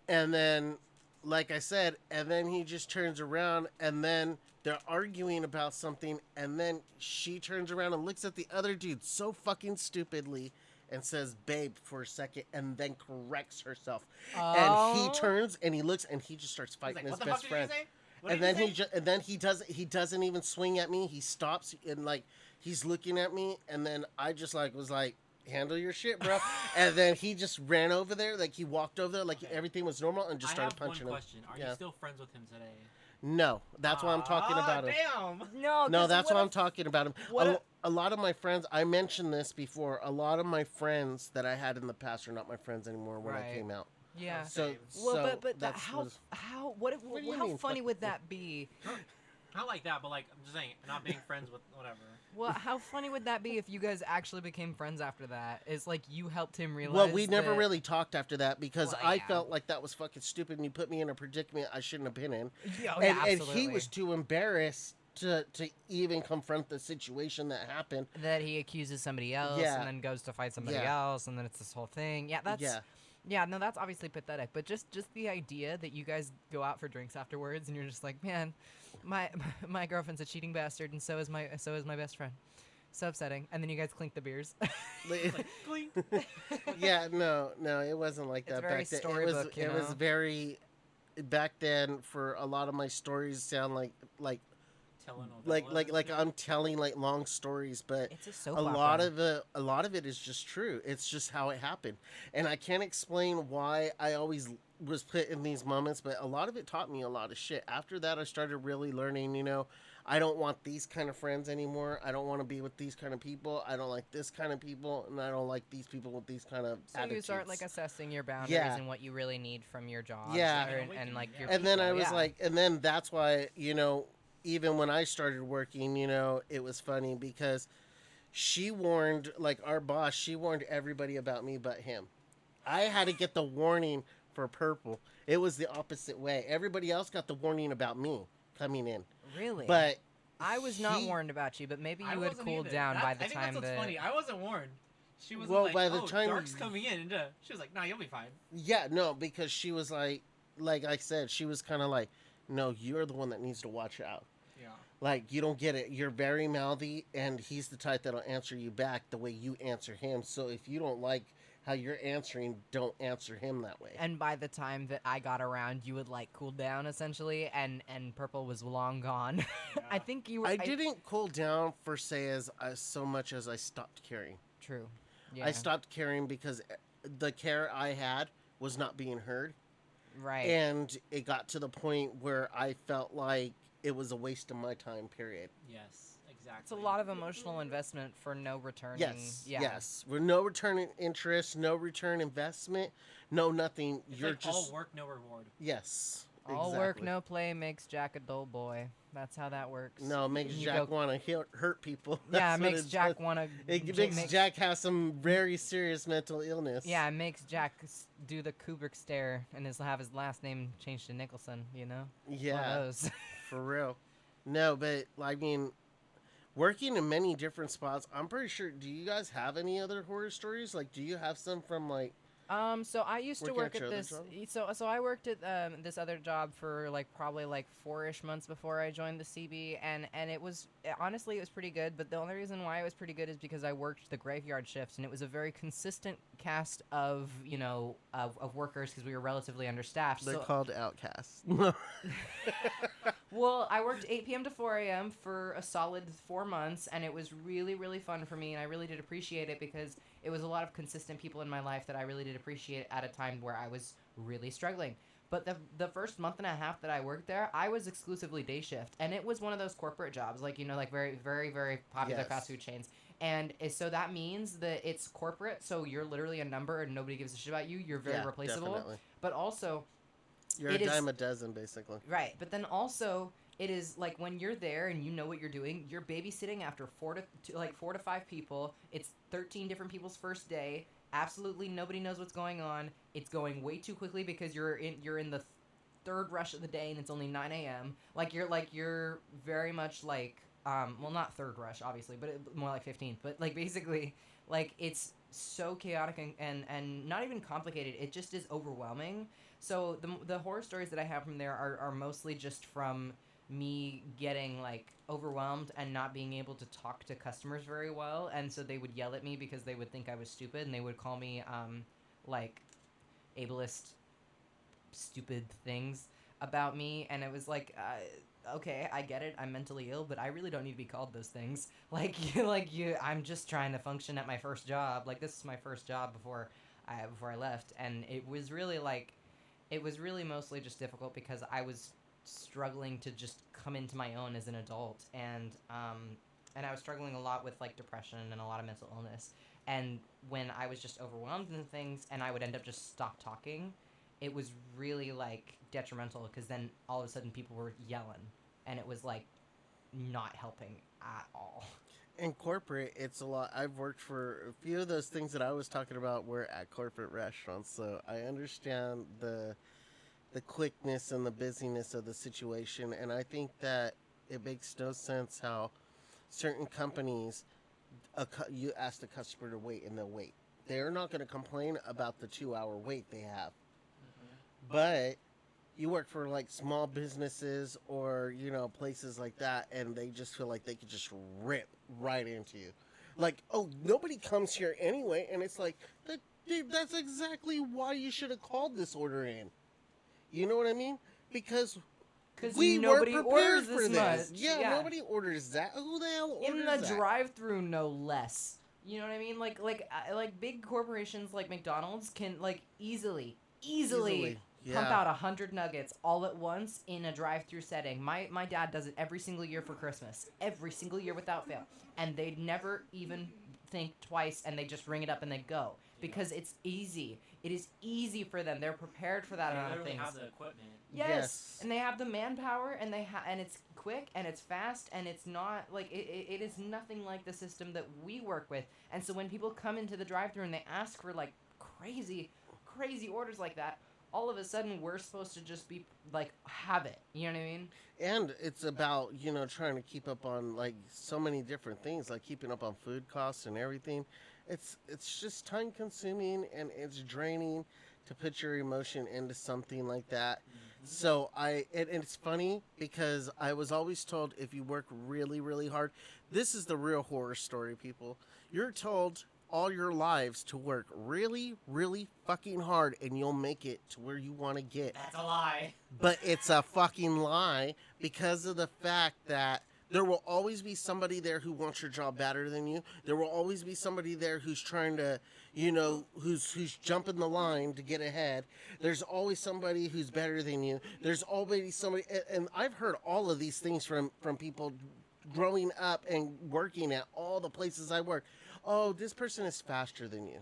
And then, like I said, and then he just turns around and then they're arguing about something. And then she turns around and looks at the other dude so fucking stupidly and says, babe, for a second, and then corrects herself. And he Oh. turns and he looks and he just starts fighting like, his best friend. did you say? What and then he say? ju- and then he does he doesn't even swing at me. He stops and like he's looking at me and then I just like was like handle your shit, bro. and then he just ran over there like he walked over there like Okay. everything was normal and just I started have punching one him. question. Are Yeah. you still friends with him today? No, that's why I'm talking about him. Damn. no, No, 'cause that's why if- I'm talking about him. what A, a lot of my friends, I mentioned this before. A lot of my friends that I had in the past are not my friends anymore when I came out. Yeah. Oh, so, Well, so but but that, how what is- how what, if- What do how mean, funny fuck- would that be? Not like that, but like I'm just saying, not being friends with whatever. Well, how funny would that be if you guys actually became friends after that? It's like you helped him realize. Well, we never that- really talked after that because Well, I yeah. felt like that was fucking stupid and you put me in a predicament I shouldn't have been in. Yeah, oh, and, yeah, and he absolutely. was too embarrassed to, to even confront the situation that happened. that he accuses somebody else Yeah. and then goes to fight somebody Yeah. else and then it's this whole thing. Yeah, that's yeah. yeah, no, that's obviously pathetic. But just just the idea that you guys go out for drinks afterwards and you're just like, man, my my girlfriend's a cheating bastard and so is my so is my best friend. So upsetting. And then you guys clink the beers. Like- Like, clink. yeah, no, no, it wasn't like It's that very back then. It was storybook, you it was very back then for a lot of my stories sound like like Telenovela. like like like I'm telling like long stories, but it's a soap a lot of it a lot of it is just true. It's just how it happened. And I can't explain why I always was put in these moments, but a lot of it taught me a lot of shit. After that I started really learning, you know, I don't want these kind of friends anymore. I don't want to be with these kind of people. I don't like this kind of people, and I don't like these people with these kind of So you start like assessing your boundaries Yeah. and what you really need from your job. Yeah. and, and like your and then I was yeah. like, and then that's why you know, even when I started working, you know, it was funny because she warned, like our boss, she warned everybody about me but him. I had to get the warning for purple. It was the opposite way. Everybody else got the warning about me coming in, really, but I was not he- warned about you, but maybe you would wasn't cool either. down That's- by the I think time that's what's that. funny. I wasn't warned. She was Well, like, by the "Oh, time- Dark's coming in," and uh, she was like, "No, you'll be fine." yeah, no, because she was like, like I said, she was kind of like, no, you're the one that needs to watch out. Yeah. Like you don't get it. You're very mouthy, and he's the type that'll answer you back the way you answer him. So if you don't like how you're answering, don't answer him that way. And by the time that I got around, you would like cool down essentially, and and purple was long gone. I think you. Were, I didn't cool down for say as uh, so much as I stopped caring. True. Yeah. I stopped caring because uh, the care I had was not being heard, Right. and it got to the point where I felt like it was a waste of my time. Period. Yes, exactly. it's a lot of emotional investment for no returning. Yes, Yeah. yes. With no return in interest, no return investment, no nothing. It's you're like just all work, no reward. yes. All work, no play makes Jack a dull boy. That's how that works. No, it makes You Jack go- want to hurt people. Yeah, it makes it Jack want to. It makes Jack have some very serious mental illness. Yeah, it makes Jack do the Kubrick stare and his have his last name changed to Nicholson. You know. One of yeah, those. for real. No, but I mean, working in many different spots. I'm pretty sure. Do you guys have any other horror stories? Like, do you have some from like? Um, so I used to work at at this. So so I worked at um, this other job for like probably like four-ish months before I joined the CB, and and it was honestly it was pretty good. But the only reason why it was pretty good is because I worked the graveyard shifts, and it was a very consistent cast of you know of, of workers because we were relatively understaffed. They're so, called outcasts. Well, I worked 8 p.m. to 4 a.m. for a solid four months, and it was really, really fun for me, and I really did appreciate it because it was a lot of consistent people in my life that I really did appreciate at a time where I was really struggling. But the, the first month and a half that I worked there, I was exclusively day shift, and it was one of those corporate jobs, like you know, like very, very, very popular Yes. fast food chains. And so that means that it's corporate, so you're literally a number, and nobody gives a shit about you. You're very Yeah, replaceable. definitely. But also, You're It a is- dime a dozen, basically. Right, but then also it is like when you're there and you know what you're doing, you're babysitting after four to, to like four to five people. It's thirteen different people's first day. Absolutely nobody knows what's going on. It's going way too quickly because you're in you're in the th- third rush of the day and it's only nine a.m. Like you're like you're very much like um well not third rush obviously, but it, more like fifteenth. But like basically like it's so chaotic and, and and not even complicated. It just is overwhelming. So the, the horror stories that I have from there are, are mostly just from me getting like overwhelmed and not being able to talk to customers very well, and so they would yell at me because they would think I was stupid, and they would call me um, like ableist, stupid things about me, and it was like. Uh, okay, I get it. I'm mentally ill, but I really don't need to be called those things. Like you, like you. I'm just trying to function at my first job. Like this is my first job before I before I left, and it was really like, it was really mostly just difficult because I was struggling to just come into my own as an adult, and um, and I was struggling a lot with like depression and a lot of mental illness. And when I was just overwhelmed in things, and I would end up just stop talking, it was really like detrimental because then all of a sudden people were yelling, and it was like not helping at all. In corporate, it's a lot. I've worked for a few of those things that I was talking about were at corporate restaurants, so I understand the the quickness and the busyness of the situation, and I think that it makes no sense how certain companies a you ask the customer to wait and they'll wait. They're not going to complain about the two hour wait they have, but you work for like small businesses or you know places like that, and they just feel like they could just rip right into you. Like, oh, nobody comes here anyway, and it's like, that, dude, that's exactly why you should have called this order in. You know what I mean? Because Because we nobody weren't prepared orders for this this. much. Yeah, nobody orders that. Who the hell orders in the that? drive-through, no less. You know what I mean? Like, like, uh, like big corporations like McDonald's can like easily, easily, Easily, pump out a hundred nuggets all at once in a drive-through setting. My my dad does it every single year for Christmas, every single year without fail, and they never even think twice, and they just ring it up and they go because it's easy. It is easy for them. They're prepared for that They amount of literally things. have the equipment. Yes. Yes. and they have the manpower, and they ha- and it's quick and it's fast, and it's not like it, it, it is nothing like the system that we work with. And so when people come into the drive-through and they ask for like crazy, crazy orders like that, all of a sudden we're supposed to just be like have it. You know what I mean? and it's about you know trying to keep up on like so many different things like keeping up on food costs and everything it's it's just time consuming and it's draining to put your emotion into something like that so i and it's funny because i was always told if you work really really hard this is the real horror story people you're told all your lives to work really really fucking hard and you'll make it to where you want to get That's a lie. but it's a fucking lie because of the fact that there will always be somebody there who wants your job better than you. There will always be somebody there who's trying to, you know, who's who's jumping the line to get ahead. There's always somebody who's better than you. There's always somebody, and, I've heard all of these things from from people growing up and working at all the places I work. Oh, this person is faster than you.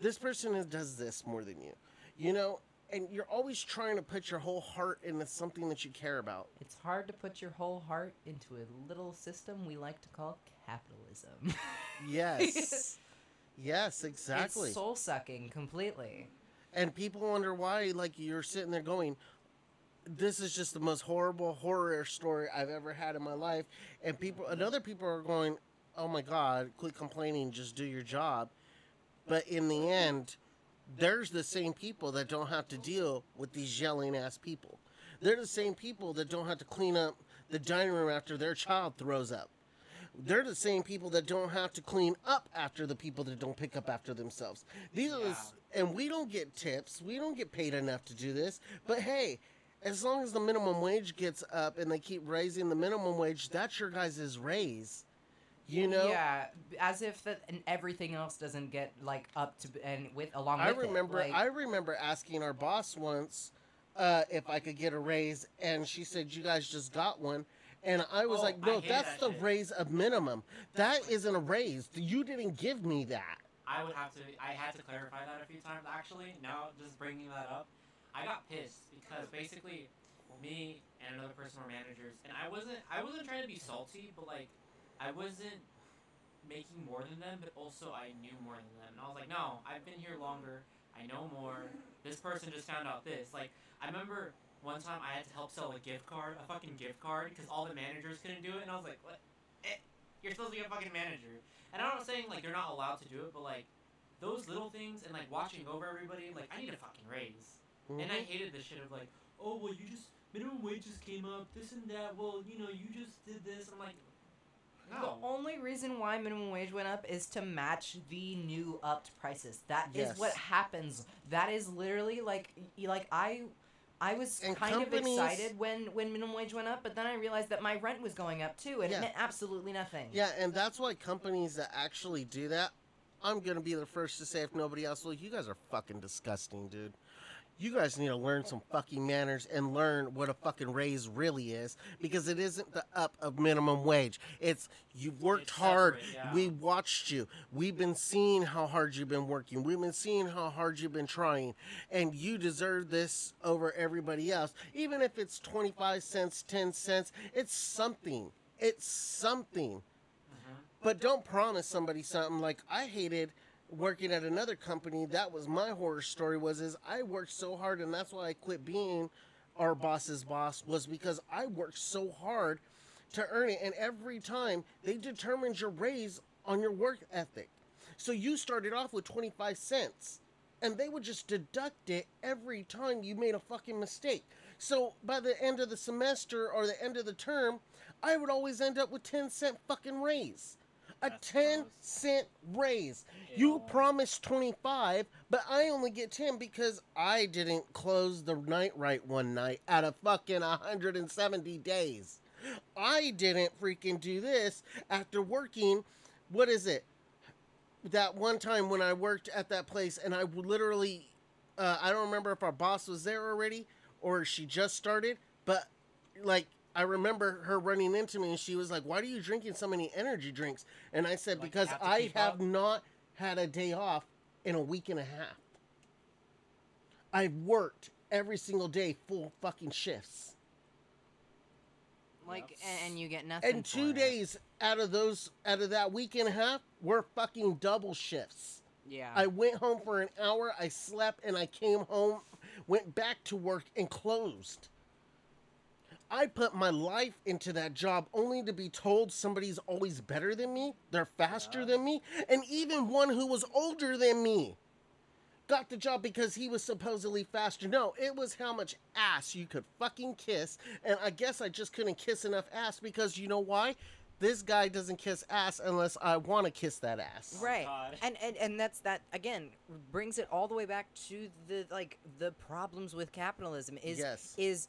This person is, does this more than you. You know, and you're always trying to put your whole heart into something that you care about. It's hard to put your whole heart into a little system we like to call capitalism. Yes. yes, exactly. It's soul sucking completely. and people wonder why, like, you're sitting there going, this is just the most horrible horror story I've ever had in my life. And people, and other people are going, oh my God, quit complaining, just do your job. But in the end, there's the same people that don't have to deal with these yelling ass people. They're the same people that don't have to clean up the dining room after their child throws up. They're the same people that don't have to clean up after the people that don't pick up after themselves. These are the, and we don't get tips. We don't get paid enough to do this. But hey, as long as the minimum wage gets up and they keep raising the minimum wage, that's your guys' raise. You know? Yeah, as if that and everything else doesn't get like up to and with along I with remember It. Like, I remember asking our boss once uh, if I could get a raise, and she said, "You guys just got one." And I was Oh, like, "No, that's that the shit. raise of minimum. That isn't a raise. You didn't give me that." I would have to. I had to clarify that a few times actually. Now just bringing that up, I got pissed because basically, me and another person were managers, and I wasn't. I wasn't trying to be salty, but like, I wasn't making more than them, but also I knew more than them, and I was like, no, I've been here longer. I know more. This person just found out this. Like, I remember one time I had to help sell a gift card, a fucking gift card, because all the managers couldn't do it, and I was like, what? Eh, you're supposed to be a fucking manager. And I'm not saying like they're not allowed to do it, but like those little things and like watching over everybody, like I need a fucking raise. And I Mhm. hated the shit of like, oh well, you just minimum wage just came up, this and that. Well, you know, you just did this. I'm like, The only reason why minimum wage went up is to match the new upped prices. That is Yes. what happens. That is literally like like I I was And kind of excited when when minimum wage went up, but then I realized that my rent was going up too, and Yeah. it meant absolutely nothing. Yeah, and that's why companies that actually do that, I'm gonna be the first to say if nobody else will, you guys are fucking disgusting, dude. You guys need to learn some fucking manners and learn what a fucking raise really is because it isn't the up of minimum wage. It's you've worked hard. yeah. We watched you. We've been seeing how hard you've been working. We've been seeing how hard you've been trying. And you deserve this over everybody else. Even if it's 25 cents, 10 cents, it's something. It's something Mhm. but don't promise somebody something like i hated working at another company that was my horror story was is i worked so hard and that's why i quit being our boss's boss was because i worked so hard to earn it. And every time they determined your raise on your work ethic. So you started off with 25 cents and they would just deduct it every time you made a fucking mistake. So by the end of the semester or the end of the term, I would always end up with 10 cent fucking raise. A 10 cent raise. You promised 25, but I only get 10 because I didn't close the night right one night out of fucking 170 days. I didn't freaking do this after working, what is it? That one time when I worked at that place and I literally, uh, I don't remember if our boss was there already or she just started, but like, I remember her running into me and she was like, Why are you drinking so many energy drinks? And I said, Like, Because have I have up? not had a day off in a week and a half. I've worked every single day full fucking shifts. Like, Yep. and, and you get nothing. And for two it. days out of those out of that week and a half were fucking double shifts. Yeah. I went home for an hour, I slept, and I came home, went back to work, and closed. I put my life into that job only to be told somebody's always better than me, they're faster Yeah. than me, and even one who was older than me got the job because he was supposedly faster. No, it was how much ass you could fucking kiss, and I guess I just couldn't kiss enough ass because you know why? This guy doesn't kiss ass unless I want to kiss that ass. Oh right God. and, and and that's that again brings it all the way back to the like the problems with capitalism is Yes. is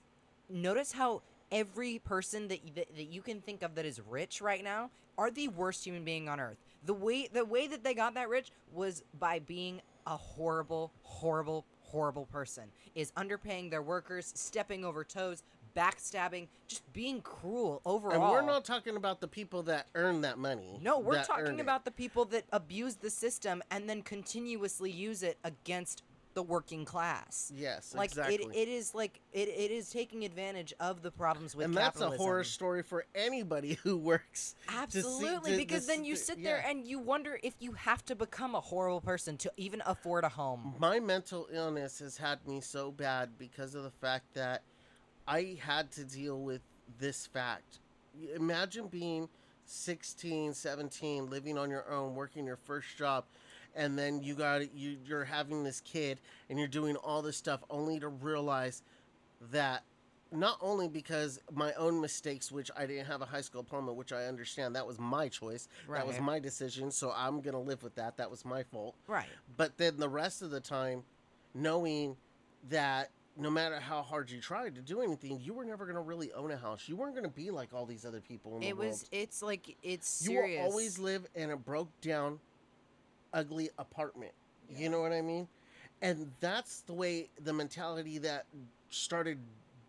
notice how every person that, that that you can think of that is rich right now are the worst human being on earth the way the way that they got that rich was by being a horrible horrible horrible person is underpaying their workers stepping over toes backstabbing just being cruel overall And we're not talking about the people that earn that money. no, we're talking it. about the people that abuse the system and then continuously use it against the working class. Yes, Like exactly. it, it is like it, it is taking advantage of the problems with and that's a horror story for anybody who works. to see- Absolutely, to- because then you sit there yeah. and you wonder if you have to become a horrible person to even afford a home. My mental illness has had me so bad because of the fact that I had to deal with this fact. Imagine being 16, 17, living on your own, working your first job, and then you got you you're having this kid and you're doing all this stuff only to realize that not only because my own mistakes, which I didn't have a high school diploma, which I understand, that was my choice, that was my decision, so I'm gonna live with that. That was my fault Right. but then the rest of the time knowing that no matter how hard you tried to do anything you were never going to really own a house you weren't going to be like all these other people in the It world was. It's like it's you will always live in a broke down ugly apartment. You know what i mean? And that's the way the mentality that started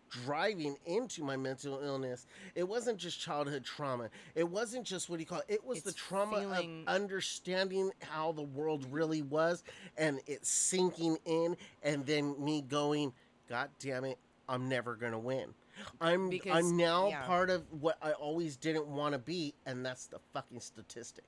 driving into my mental illness. It wasn't just childhood trauma. It wasn't just what do you call it? It was the trauma feeling- of understanding how the world really was and it sinking in and then me going god damn it i'm never gonna win. I'm Because- i'm now yeah. part of what i always didn't want to be and that's the fucking statistic.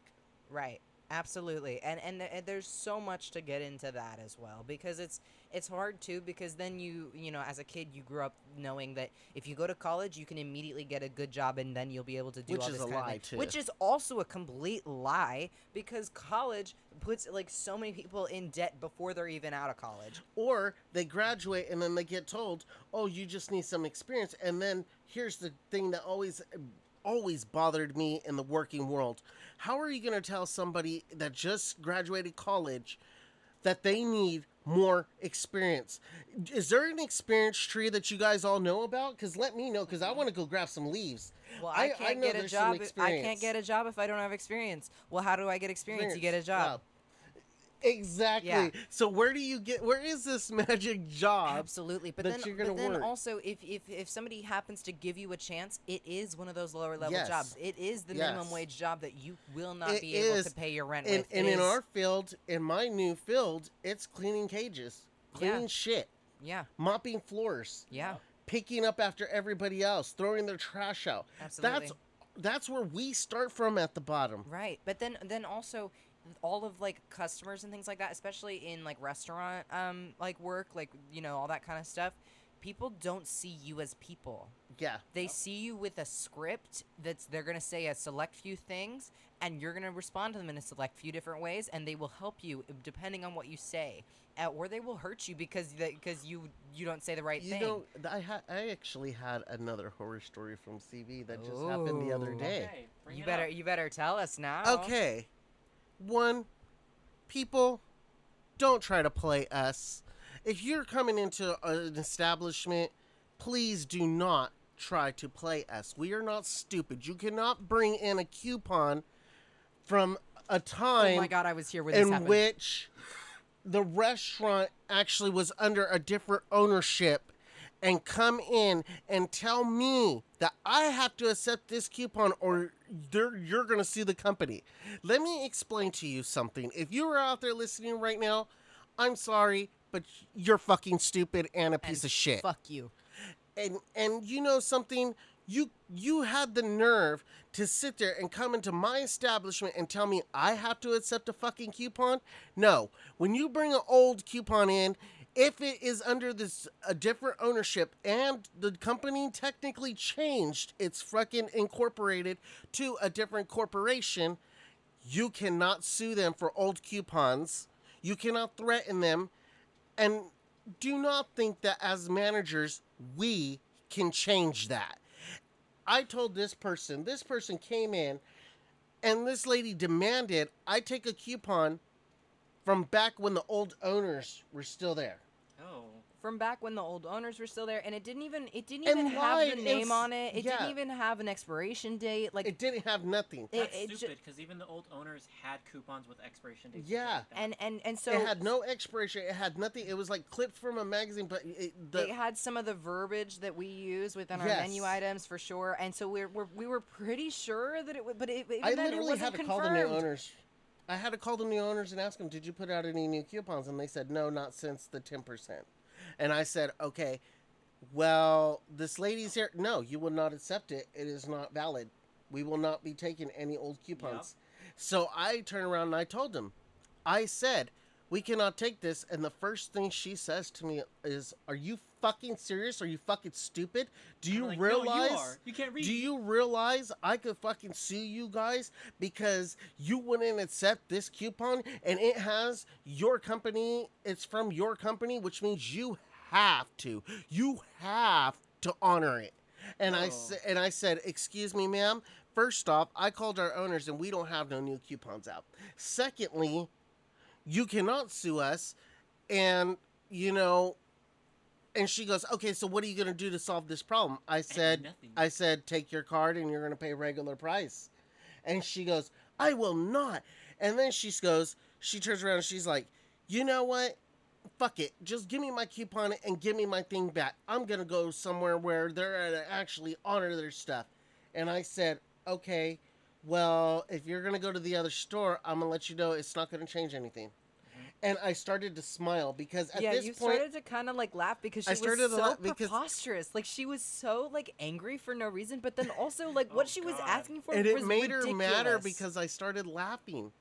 Right. Absolutely. And, and th- and there's so much to get into that as well because it's it's hard too because then you you know as a kid you grew up knowing that if you go to college you can immediately get a good job and then you'll be able to do Which all is this a kind of lie, thing. too. Which is also a complete lie because college puts like so many people in debt before they're even out of college. or they graduate and then they get told oh you just need some experience and then here's the thing that always always bothered me in the working world how are you going to tell somebody that just graduated college that they need more experience is there an experience tree that you guys all know about because let me know because i want to go grab some leaves Well, I- I I can't know get a job. if- I can't get a job if I don't have experience. Well, how do I get experience? You get a job. Exactly Yeah. so where do you get where is this magic job Absolutely, but that then, you're gonna but then work. also, if, if if somebody happens to give you a chance, it is one of those lower level Yes. jobs. It is the minimum wage job that you will not It be able to pay your rent and, with. and It in is- our field, in my new field, it's cleaning cages, Yeah. cleaning shit, yeah, mopping floors, yeah, picking up after everybody else, throwing their trash out. Absolutely. That's that's where we start from at the bottom. right. But then then also all of like customers and things like that, especially in like restaurant um like work, like you know all that kind of stuff. People don't see you as people. Yeah. They see you with a script that's they're gonna say a select few things, and you're gonna respond to them in a select few different ways, and they will help you depending on what you say, uh, or they will hurt you because because you you don't say the right You thing. know, I ha- I actually had another horror story from CV that just happened the other day. Okay, you better up. you better tell us now. Okay. One, people, don't try to play us. If you're coming into an establishment, please do not try to play us. We are not stupid. You cannot bring in a coupon from a time. Oh my god, I was here when this in happened. which the restaurant actually was under a different ownership and come in and tell me that I have to accept this coupon or they're, you're going to sue the company. Let me explain to you something. If you are out there listening right now, I'm sorry, but you're fucking stupid and a piece And of shit Fuck you. and and you know something you you had the nerve to sit there and come into my establishment and tell me I have to accept a fucking coupon? No. When you bring an old coupon in, if it is under this a different ownership and the company technically changed, it's fucking incorporated to a different corporation, you cannot sue them for old coupons. You cannot threaten them and do not think that as managers we can change that. I told this person, this person came in and this lady demanded I take a coupon from back when the old owners were still there. Oh. From back when the old owners were still there, and it didn't even it didn't And even have the name on it. It yeah. didn't even have an expiration date. Like It didn't have nothing. it, That's it ju- stupid because even the old owners had coupons with expiration dates. Yeah. like and and and so it had no expiration. It had nothing. It was like clipped from a magazine, but it, the, it had some of the verbiage that we use within our menu items for sure, and so we're, we're we were pretty sure that it would, but it, even I then it literally wasn't had to confirmed. call the new owners. I had to call the new owners and ask them, "Did you put out any new coupons?" And they said, "No, not since the ten percent." And I said, "Okay, well, this lady's here. No, you will not accept it. It is not valid. We will not be taking any old coupons." So I turned around and I told them, I said, "We cannot take this." And the first thing she says to me is, "Are you fucking serious? Are you fucking stupid? Do you like, "No, realize?" you, are. you can't read. Do you realize I could fucking sue you guys because you wouldn't accept this coupon and it has your company, it's from your company, which means you have to. You have to honor it. And I Oh. sa- and I said, "Excuse me, ma'am. First off, I called our owners and we don't have no new coupons out. Secondly, you cannot sue us and you know and she goes, "Okay, so what are you going to do to solve this problem?" I said, nothing. I said, "Take your card and you're going to pay regular price." And she goes, "I will not." And then she goes, she turns around and she's like, "You know what? Fuck it. Just give me my coupon and give me my thing back. I'm going to go somewhere where they're going to actually honor their stuff." And I said, "Okay, well, if you're going to go to the other store, I'm going to let you know it's not going to change anything." Mm-hmm. And I started to smile because at yeah, this you point started to kind of like laugh because she I started was to so laugh because- preposterous. Like she was so like angry for no reason, but then also like what Oh, she was God. asking for and was it made her madder because I started laughing.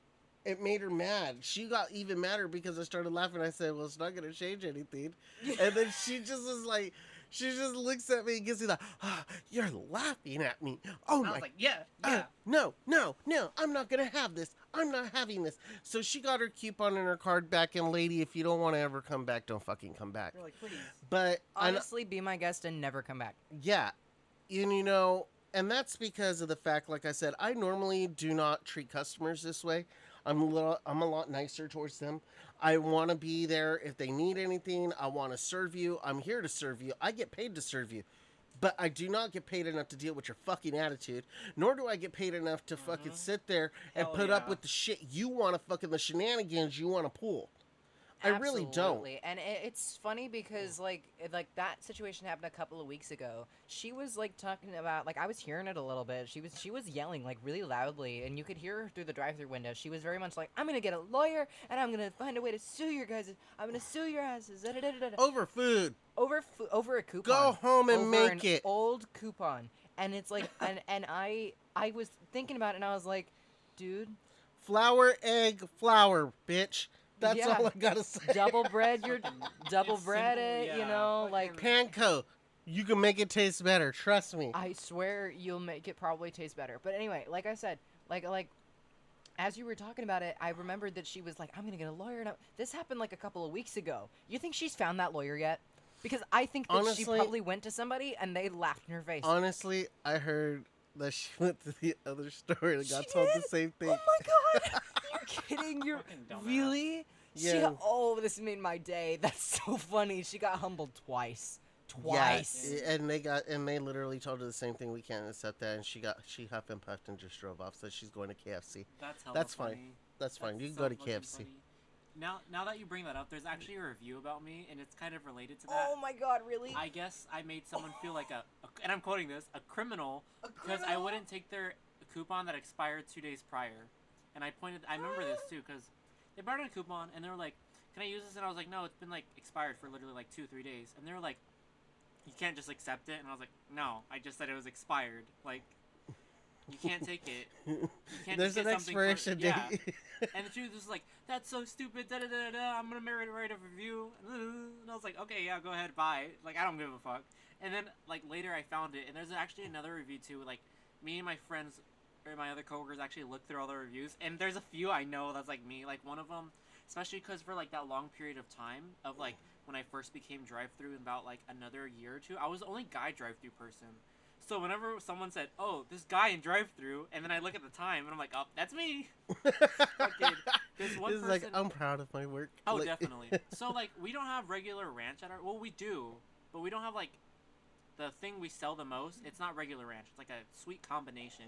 It made her mad. She got even madder because I started laughing. I said, "Well, it's not going to change anything," and then she just was like, she just looks at me and gives me the, ah, "You're laughing at me." Oh I my was like, yeah, uh, yeah. no, no, no, I'm not gonna have this. I'm not having this. So she got her coupon and her card back, and lady, if you don't want to ever come back, don't fucking come back. You're like, please. But I, kn- honestly be my guest and never come back. yeah, and you know, and that's because of the fact, like I said, I normally do not treat customers this way. I'm a little, I'm a lot nicer towards them. I want to be there if they need anything. I want to serve you. I'm here to serve you. I get paid to serve you. But I do not get paid enough to deal with your fucking attitude, nor do I get paid enough to fucking mm-hmm. sit there and Hell put up with the shit you want to fucking the shenanigans you want to pull. I really don't. And it, it's funny because like it, like that situation happened a couple of weeks ago. She was like talking about like I was hearing it a little bit. She was she was yelling like really loudly, and you could hear her through the drive-through window. She was very much like, "I'm gonna get a lawyer, and I'm gonna find a way to sue your guys. I'm gonna sue your asses." da, da, da, da, da." Over food. over fu- over a coupon. Go home and over make an it. Old coupon, and it's like, and and I I was thinking about it, and I was like, dude, Flour, egg, flour, bitch. That's Yeah. all I gotta say. double bread your double it's bread simple, it, you yeah, know, like fucking- Panko. You can make it taste better. Trust me. I swear you'll make it probably taste better. But anyway, like I said, like like as you were talking about it, I remembered that she was like, "I'm gonna get a lawyer." And I- this happened like a couple of weeks ago. You think she's found that lawyer yet? Because I think that she Honestly- probably went to somebody and they laughed in her face. Honestly, I heard that she went to the other store and got She told the same thing. Oh my god! You're kidding? You're Fucking dumbass. really? She Yeah. oh, this made my day. That's so funny. She got humbled twice. Twice. Yeah, and they got and they literally told her the same thing. We can't accept that, and she got she huffed and puffed and just drove off. So she's going to KFC. That's hella That's fine. funny. That's fine. That's You can so go to KFC. funny. Now, now that you bring that up, there's actually a review about me, and it's kind of related to that. Oh my god, really? I guess I made someone feel like a, a and I'm quoting this, a criminal A because I wouldn't take their coupon that expired two days prior. And I pointed, I remember this too because they brought in a coupon and they were like, "Can I use this?" And I was like, "No, it's been like expired for literally like two, three days." And they were like, "You can't just accept it." And I was like, "No, I just said it was expired. Like, you can't take it." can't There's just an get for- expiration yeah. date. And the truth is like, that's so stupid. Da da da da. I'm gonna marry write a review. And I was like, okay, yeah, go ahead, bye. Like I don't give a fuck. And then like later I found it, and there's actually another review too. Like me and my friends or my other coworkers actually looked through all the reviews, and there's a few I know that's like me. Like one of them, especially because for like that long period of time of like when I first became drive-through in about like another year or two, I was the only guy drive-through person. So whenever someone said, "Oh, this guy in drive-through," and then I look at the time and I'm like, "Oh, that's me." Fucking- this one it's like I'm proud of my work. Oh, Like- definitely. so like we don't have regular ranch at our. Well, we do, but we don't have like the thing we sell the most. It's not regular ranch. It's like a sweet combination.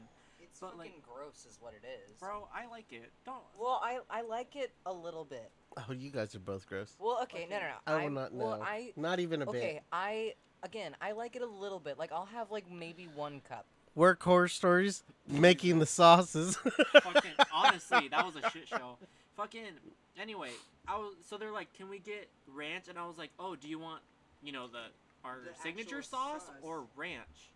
It's but, fucking like- gross, is what it is. Bro, I like it. Don't. Well, I I like it a little bit. oh, you guys are both gross. Well, okay, no, no, no. I will I'm- not Well. I Not even a okay. bit. Okay, I again, I like it a little bit. Like I'll have like maybe one cup. Work horror stories, making the sauces. Fucking honestly, that was a shit show. Fucking anyway, I was so they're like, can we get ranch? And I was like, oh, do you want, you know, the our The signature sauce, sauce. or ranch?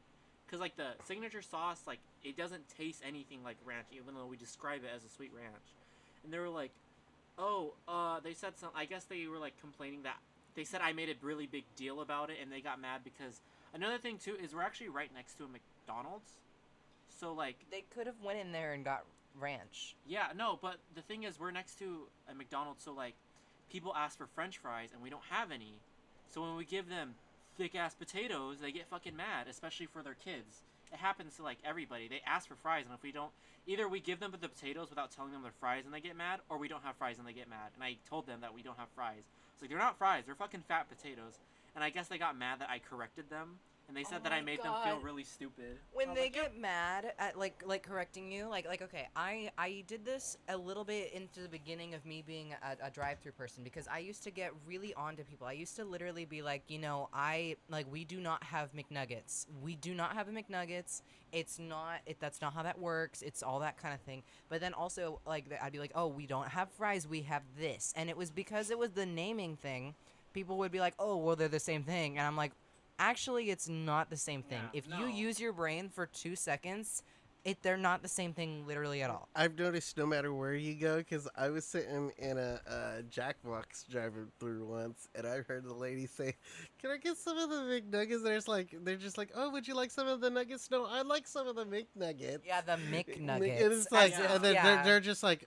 Cause like the signature sauce, like it doesn't taste anything like ranch, even though we describe it as a sweet ranch. And they were like, oh, uh, they said some. I guess they were like complaining that they said I made a really big deal about it, and they got mad because another thing too is we're actually right next to a McDonald's. So like They could have went in there and got ranch. yeah, no, but the thing is, we're next to a McDonald's, so like, people ask for French fries, and we don't have any. So when we give them thick ass potatoes, they get fucking mad, especially for their kids. It happens to like everybody. They ask for fries, and if we don't, either we give them the potatoes without telling them they're fries, and they get mad, or we don't have fries and they get mad. And I told them that we don't have fries. It's like they're not fries; they're fucking fat potatoes. And I guess they got mad that I corrected them, and they said Oh that I my made them feel really stupid. When they like, "Yeah." get mad at like like correcting you, like like okay, I I did this a little bit into the beginning of me being a, a drive-through person because I used to get really on to people. I used to literally be like, you know, I like we do not have McNuggets. We do not have a McNuggets. It's not it. That's not how that works. It's all that kind of thing. But then also like I'd be like, oh, we don't have fries. We have this, and it was because it was the naming thing. People would be like, oh, well, they're the same thing, and I'm like. Actually, it's not the same thing. Yeah, if you use your brain for two seconds, it they're not the same thing literally at all. I've noticed no matter where you go, because I was sitting in a uh, Jackbox driving through once, and I heard the lady say, "Can I get some of the McNuggets?" There's like, they're just like, "Oh, would you like some of the nuggets?" No, I like some of the McNuggets. Yeah, the And McNuggets. it's like, as if- and then yeah. they're, they're just like,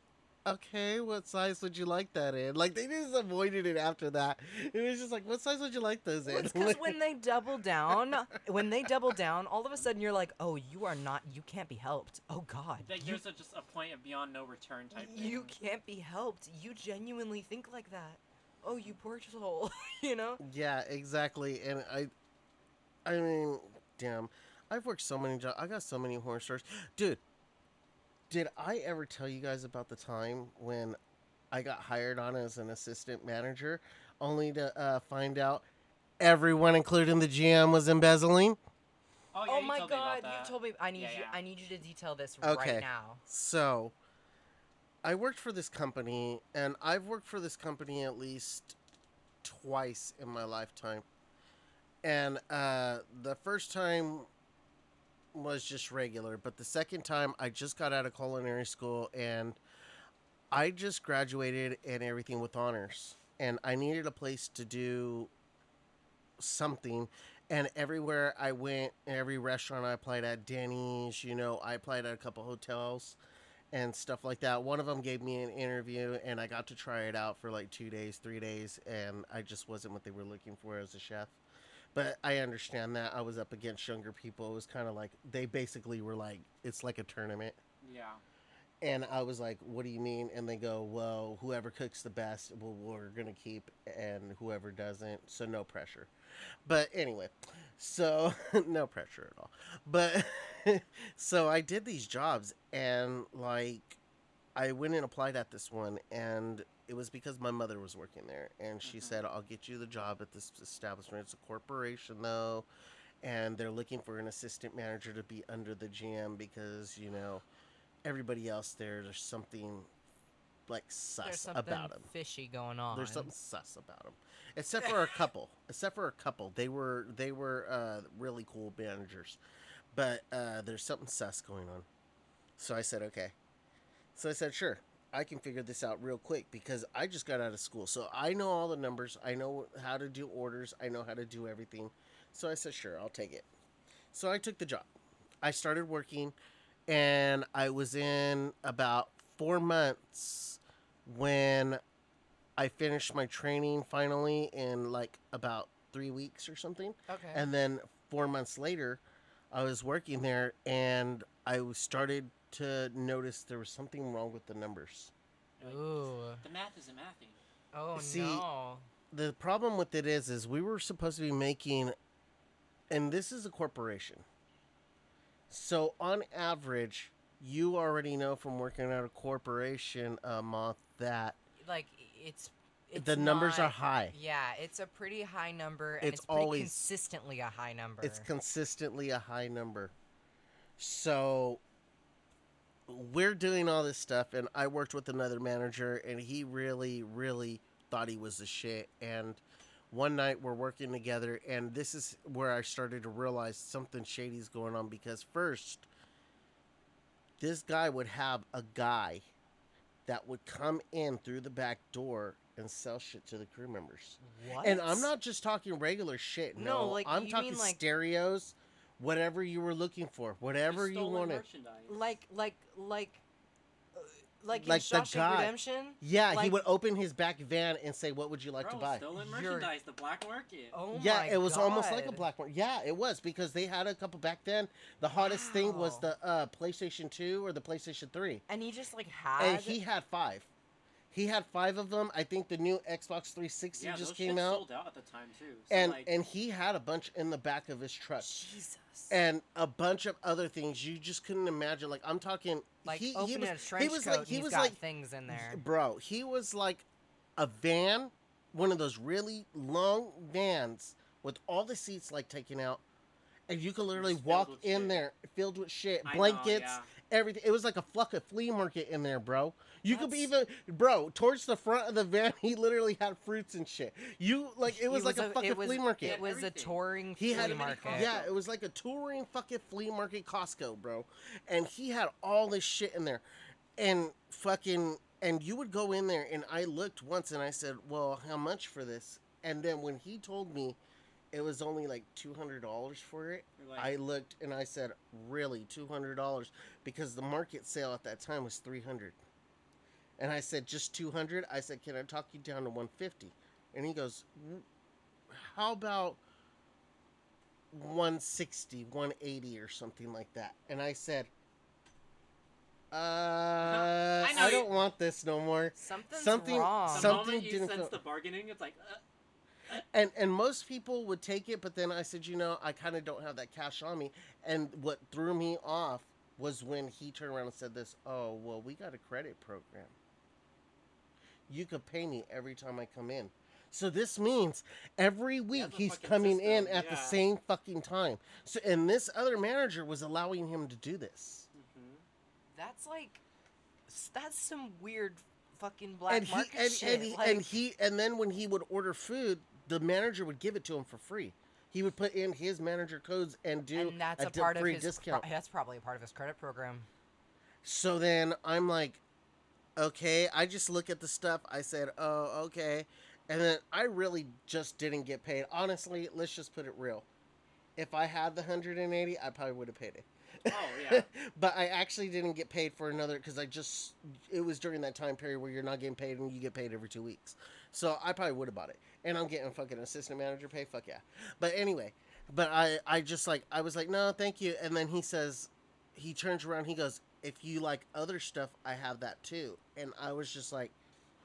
okay, what size would you like that in? Like they just avoided it after that. It was just like, what size would you like those Well, in? it's because when they double down, when they double down, all of a sudden you're like, oh, you are not, you can't be helped. Oh God, that you, there's a, just a point of beyond no return type thing. you can't be helped. You genuinely think like that. Oh, you poor soul. you know? Yeah, exactly. And I, I mean, damn, I've worked so many jobs. I got so many horror stories, dude. Did I ever tell you guys about the time when I got hired on as an assistant manager, only to uh, find out everyone, including the GM, was embezzling? Oh, yeah, oh my told me about God, you told me. I need Yeah, you. yeah. I need you to detail this Okay. right now. So, I worked for this company, and I've worked for this company at least twice in my lifetime. And uh, the first time was just regular, but the second time I just got out of culinary school and I just graduated and everything with honors. And I needed a place to do something. And everywhere I went, every restaurant I applied at, Denny's, you know, I applied at a couple hotels. and stuff like that. One of them gave me an interview, and I got to try it out for like two days, three days, and I just wasn't what they were looking for as a chef. But I understand that I was up against younger people. It was kind of like they basically were like, it's like a tournament. Yeah. And I was like, "What do you mean?" And they go, "Well, whoever cooks the best, well, we're gonna keep, and whoever doesn't, so no pressure." But anyway, so no pressure at all. But so I did these jobs, and like, I went and applied at this one, and it was because my mother was working there, and she Mhm. said, "I'll get you the job at this establishment. It's a corporation, though." And they're looking for an assistant manager to be under the GM because you know everybody else there, there's something like sus something about them. fishy going on. There's something sus about them, except for a couple. Except for a couple, they were they were uh, really cool managers, but uh, there's something sus going on. So I said okay. So I said sure, I can figure this out real quick because I just got out of school, so I know all the numbers. I know how to do orders. I know how to do everything. So I said sure, I'll take it. So I took the job. I started working, and I was in about four months when I finished my training finally in like about three weeks or something. Okay. And then four months later, I was working there and I started to notice there was something wrong with the numbers. You're Ooh. The math isn't mathing. Oh See, no. The problem with it is, is we were supposed to be making, and this is a corporation. So on average, you already know from working at a corporation, uh, a month that Like it's. it's the numbers are high. Yeah, it's a pretty high number, and It's it's, always- consistently a high number. It's consistently a high number. So we're doing all this stuff, and I worked with another manager, and he really, really thought he was the shit. And one night we're working together, and this is where I started to realize something shady's going on because first, this guy would have a guy that would come in through the back door and sell shit to the crew members. what? And I'm not just talking regular shit. No, No, like, I'm talking like- stereos, whatever you were looking for, whatever you wanted. like like like uh, like, Like in the Shawshank guy. Redemption. Yeah, he would open his back van and say, "What would you like Bro, to buy?" stolen You're- merchandise, the black market. Oh yeah, my it was almost like a black market. Yeah, it was because they had a couple back then. The hottest thing was the uh, PlayStation 2 or the PlayStation 3. And he just like had. And he had 5. He had 5 of them. I think the new Xbox 360 yeah, just those came shits out. sold out at the time too. So and like, and he had a bunch in the back of his truck. Jesus. and a bunch of other things you just couldn't imagine. Like I'm talking, like he, opening he was, a trench he was coat like he he's was got like things in there. bro. He was like a van, one of those really long vans with all the seats like taken out, and you could literally walk in shit. there filled with shit, I know, blankets, yeah. Everything. It was like a fuck fucking flea market in there, bro. You could be even, bro, towards the front of the van. He literally had fruits and shit. You like it was like a, fucking it was, flea market. It was a touring He flea had a market. Yeah, it was like a touring fucking flea market Costco, bro. And he had all this shit in there. And fucking and you would go in there and I looked once and I said, "Well, how much for this?" And then when he told me it was only like $200 for it, like, I looked and I said, "Really, $200?" Because the market sale at that time was 300. And I said, "Just 200?" I said, "Can I talk you down to 150?" And he goes, "How about 160, 180 or something like that?" And I said, "Uh, I I don't want this no more." Something's Something- wrong. the something moment you didn't sense feel- the bargaining, it's like, uh, And and most people would take it, but then I said, "You know, I kind of don't have that cash on me." And what threw me off was when he turned around and said this, "Oh, well, we got a credit program. You could pay me every time I come in." So this means every week he's coming in system, at the same fucking time. So and this other manager was allowing him to do this. mhm. That's like, that's some weird fucking black and he market and, shit. and, he, like, and he and then when he would order food, the manager would give it to him for free. He would put in his manager codes and do and that's a, a, di- part of free his. pro- discount. that's probably a part of his credit program. So then I'm like, okay. I just look at the stuff. I said, oh, okay. And then I really just didn't get paid. Honestly, let's just put it real. If I had the 180, I probably would have paid it. Oh yeah. but I actually didn't get paid for another because I just it was during that time period where you're not getting paid and you get paid every two weeks. So I probably would have bought it, and I'm getting fucking assistant manager pay. Fuck yeah. But anyway, but I I just like I was like no thank you, and then he says he turns around he goes if you like other stuff I have that too, and I was just like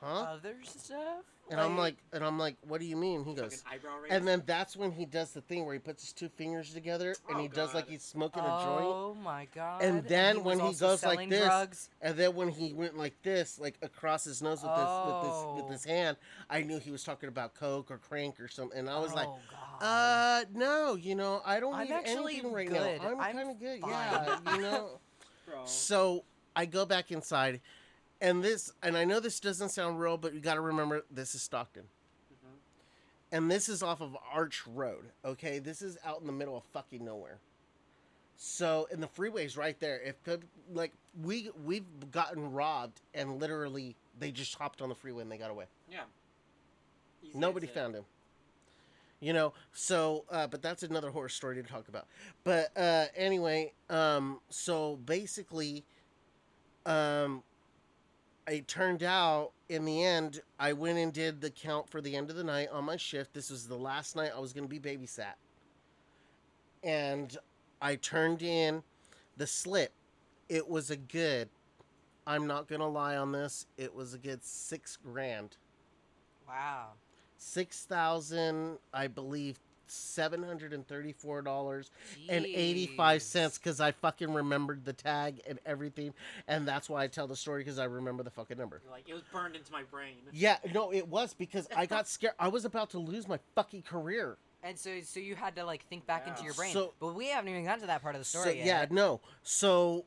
huh, Other stuff? And I'm like and I'm like what do you mean? He goes. And then that's when he does the thing where he puts his two fingers together and Oh, he does like he's smoking a joint. Oh my god. And then when he goes like this, drugs. And then when he went like this, like across his nose with this with this Oh. with his hand, I knew he was talking about coke or crank or something. And I was like, oh, God. uh, no, you know, I don't I'm need anything right good. now. I'm, I'm kind of good, fine. yeah, you know. So I go back inside, and this, and I know this doesn't sound real, but you got to remember this is Stockton. Mhm. And this is off of Arch Road, okay? This is out in the middle of fucking nowhere. So, and the freeway's right there. If like we we've gotten robbed and literally they just hopped on the freeway and they got away. Yeah. Easy Nobody found him. You know, so uh, but that's another horror story to talk about. But uh, anyway, um, so basically, um, it turned out in the end, I went and did the count for the end of the night on my shift. This was the last night I was going to be babysat, and I turned in the slip. It was a good. I'm not gonna lie on this. It was a good six grand Wow. six thousand, I believe, seven hundred and thirty-four dollars and eighty-five cents because I fucking remembered the tag and everything, and that's why I tell the story because I remember the fucking number. You're like it was burned into my brain. Yeah, no, it was because I got scared. I was about to lose my fucking career. And so, so you had to like think back into your brain. So- but we haven't even gotten to that part of the story so, yet. Yeah, no. So,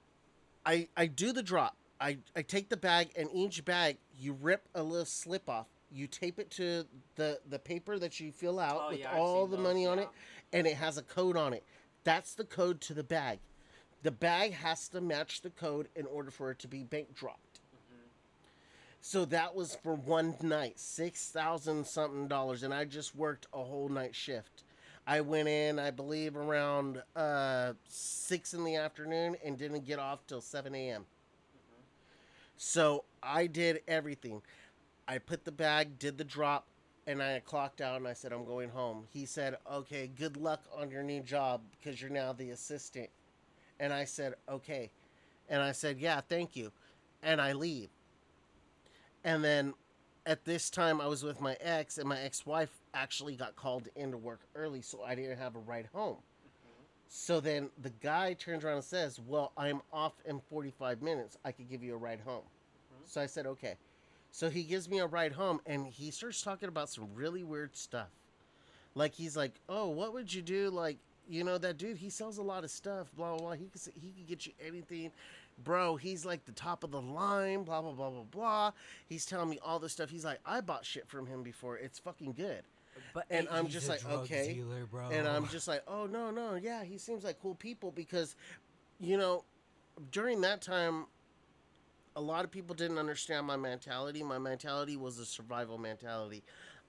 I I do the drop. I I take the bag, and each bag you rip a little slip off. You tape it to the the paper that you fill out Oh, with yeah, all the those, money on yeah. it, and it has a code on it. That's the code to the bag. The bag has to match the code in order for it to be bank dropped. Mm-hmm. So that was for one night, six thousand something dollars, and I just worked a whole night shift. I went in, I believe, around uh, six in the afternoon, and didn't get off till seven a.m. So I did everything. I put the bag, did the drop, and I clocked out, and I said, "I'm going home." He said, "Okay, good luck on your new job because you're now the assistant." And I said, "Okay," and I said, "Yeah, thank you," and I leave. And then at this time, I was with my ex, and my ex-wife actually got called into work early, so I didn't have a ride home. So then the guy turns around and says, "Well, I'm off in 45 minutes. I could give you a ride home." Mm-hmm. So I said, "Okay." So he gives me a ride home, and he starts talking about some really weird stuff. Like he's like, "Oh, what would you do? Like, you know, that dude, he sells a lot of stuff. Blah blah blah. He could he could get you anything, bro. He's like the top of the line. Blah blah blah blah blah. He's telling me all this stuff. He's like, I bought shit from him before. It's fucking good. But And I'm just like, okay. dealer. And I'm just like, oh no, no, yeah, he seems like cool people because, you know, during that time, a lot of people didn't understand my mentality. My mentality was a survival mentality.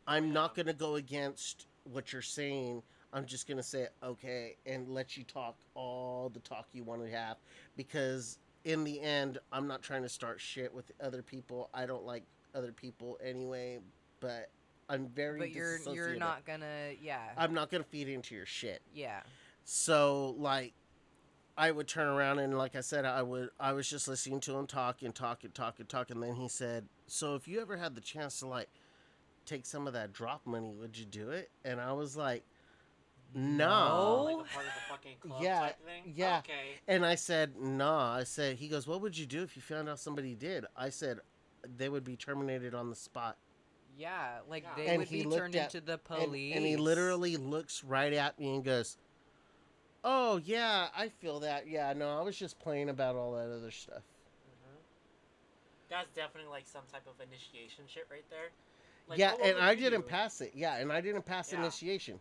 I'm not gonna go against what you're saying. I'm just gonna say okay and let you talk all the talk you want to have because in the end, I'm not trying to start shit with other people. I don't like other people anyway, but I'm very. but you're you're not gonna yeah I'm not gonna feed into your shit. yeah. So like I would turn around and like I said, I would I was just listening to him talk and talk and talk and talk and then he said, So if you ever had the chance to like take some of that drop money, would you do it? And I was like, No. Like a part of the fucking club Yeah, type thing. yeah. Okay. And I said, Nah. I said he goes, What would you do if you found out somebody did? I said they would be terminated on the spot. Yeah, like Yeah. they And would he be looked turned at- into the And- police. And, he literally looks right at me and goes, "Oh yeah, I feel that. Yeah, no, I was just playing about all that other stuff." hmm That's definitely like some type of initiation shit right there. Like, yeah, what- what and I didn't do? pass it. Yeah, and I didn't pass Yeah. initiation.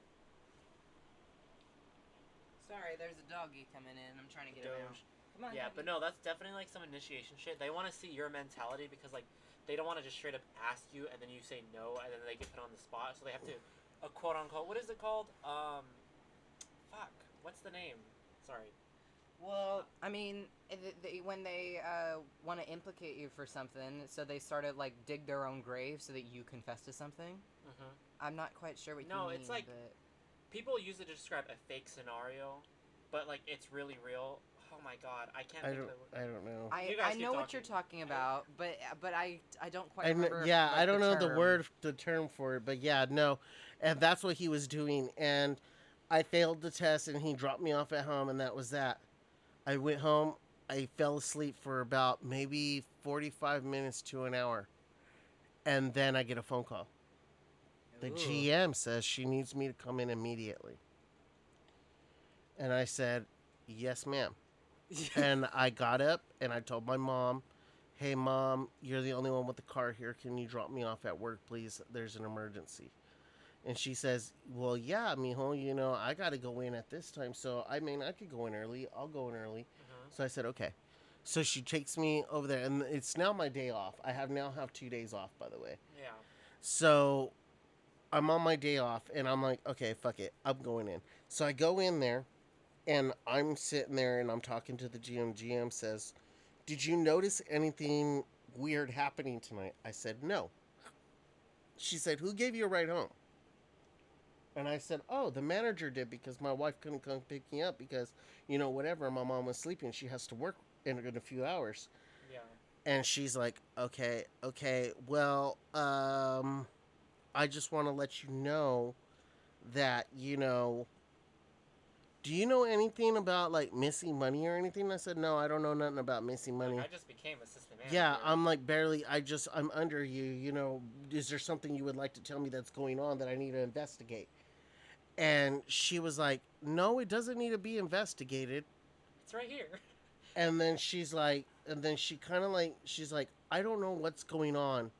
Sorry, there's a doggy coming in. I'm trying to get him out. Come on. Yeah, doggy. but no, that's definitely like some initiation shit. They want to see your mentality because like they don't want to just straight up ask you and then you say no and then they get put on the spot. So they have to, a quote unquote, what is it called? Um, fuck, what's the name? Sorry. Well, I mean, i- th- they, when they uh, want to implicate you for something, so they sort of like dig their own grave so that you confess to something. Mhm. I'm not quite sure what No, you mean. it's like- but... People use it to describe a fake scenario, but like it's really real. Oh my god, I can't I think don't. of the word. I don't know. I, You guys I keep know what you're talking. talking about, but but I I don't quite I kn- remember. yeah, like, I don't know the word, the term for it, but yeah, no, and that's what he was doing, and I failed the test, and he dropped me off at home, and that was that. I went home. I fell asleep for about maybe forty-five minutes to an hour, and then I get a phone call. The Ooh. GM says she needs me to come in immediately, and I said, "Yes, ma'am." and I got up and I told my mom, "Hey, mom, you're the only one with the car here. Can you drop me off at work, please? There's an emergency." And she says, "Well, yeah, mijo. You know, I got to go in at this time, so I mean, I could go in early. I'll go in early." Mhm. So I said, "Okay." So she takes me over there, and it's now my day off. I have now have two days off, by the way. Yeah. So I'm on my day off and I'm like, okay, fuck it. I'm going in. So I go in there and I'm sitting there and I'm talking to the GM. GM says, Did you notice anything weird happening tonight? I said, No. She said, Who gave you a ride home? And I said, Oh, the manager did because my wife couldn't come pick me up because, you know, whatever, my mom was sleeping. She has to work in, in a few hours Yeah. and she's like okay okay well um i just want to let you know that you know do you know anything about like missing money or anything i said no i don't know nothing about missing money Like, I just became assistant manager. yeah i'm like barely i just i'm under you you know is there something you would like to tell me that's going on that i need to investigate and she was like no it doesn't need to be investigated It's right here. and then she's like and then she kind of like she's like i don't know what's going on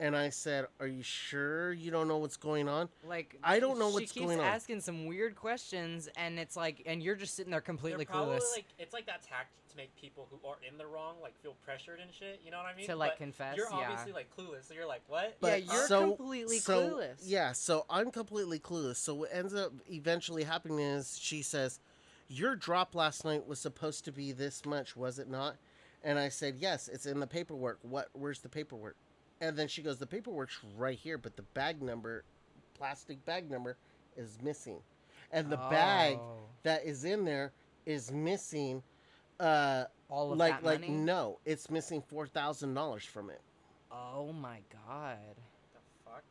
and i said are you sure you don't know what's going on Like I don't know what's going on. She keeps asking some weird questions, and it's like, and you're just sitting there completely They're probably clueless like it's like that tactic to make people who are in the wrong like feel pressured and shit. You know what I mean? to like But confess. You're yeah. obviously like clueless, so you're like, what? But yeah, you're so- completely so, clueless. yeah so i'm completely clueless so what ends up eventually happening is she says your drop last night was supposed to be this much was it not and i said yes it's in the paperwork what where's the paperwork and then she goes the paperwork's right here but the bag number plastic bag number is missing and the bag Oh. that is in there is missing uh all of like that like money. no it's missing four thousand dollars from it Oh my god. the fuck?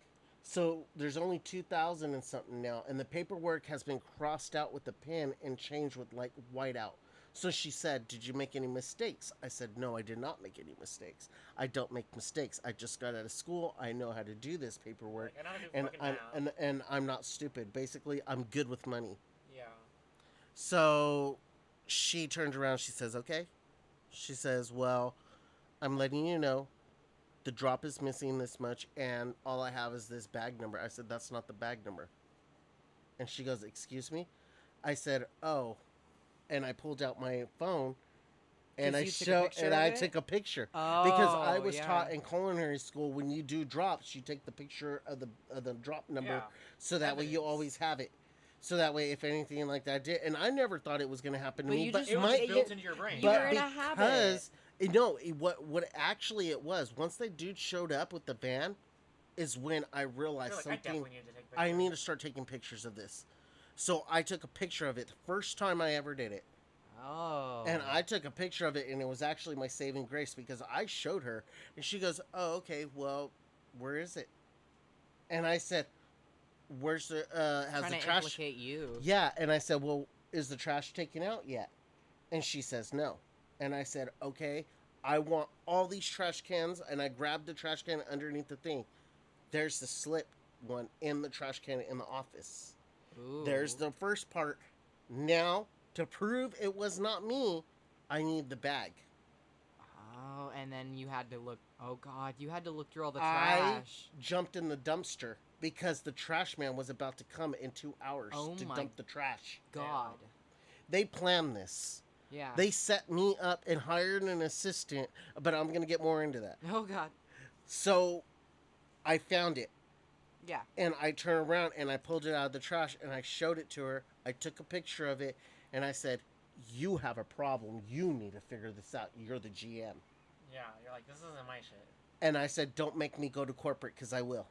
so there's only two thousand and something now and the paperwork has been crossed out with a pen and changed with like white out so she said did you make any mistakes i said no i did not make any mistakes i don't make mistakes i just got out of school i know how to do this paperwork Like, I know how to do and I'm, and, and i'm not stupid basically i'm good with money yeah. So she turned around. She says, "Okay." She says, "Well, I'm letting you know, the drop is missing this much, and all I have is this bag number." I said, "That's not the bag number." And she goes, "Excuse me." I said, "Oh," and I pulled out my phone, and 'Cause I you show and I it? took a picture Oh, because I was yeah. taught in culinary school when you do drops, you take the picture of the of the drop number Yeah. so that way you always have it. So that way, if anything like that did, and I never thought it was going to happen to But me, you but just It was my, just built into your brain. But in a because you know what what actually it was once that dude showed up with the van, is when I realized You're like, I something. definitely need to take. I need to start taking pictures of this. So I took a picture of it. the First time I ever did it. Oh. And I took a picture of it, and it was actually my saving grace because I showed her, and she goes, "Oh, okay. Well, where is it?" And I said, "Where's the uh, has the to trash?" implicate you. Yeah, and I said, "Well, is the trash taken out yet?" And she says, "No." And I said, "Okay, I want all these trash cans." And I grabbed the trash can underneath the thing. There's the slip one in the trash can in the office. There's the first part. Now, to prove it was not me, I need the bag. Oh, and then you had to look. Oh God, you had to look through all the trash. I-. Jumped in the dumpster because the trash man was about to come in two hours Oh to dump the trash. God. They planned this. Yeah. They set me up and hired an assistant, but I'm going to get more into that. Oh God. So I found it Yeah. and I turned around and I pulled it out of the trash and I showed it to her. I took a picture of it and I said, You have a problem. You need to figure this out. You're the GM. Yeah, you're like, this isn't my shit. And I said, Don't make me go to corporate because I will.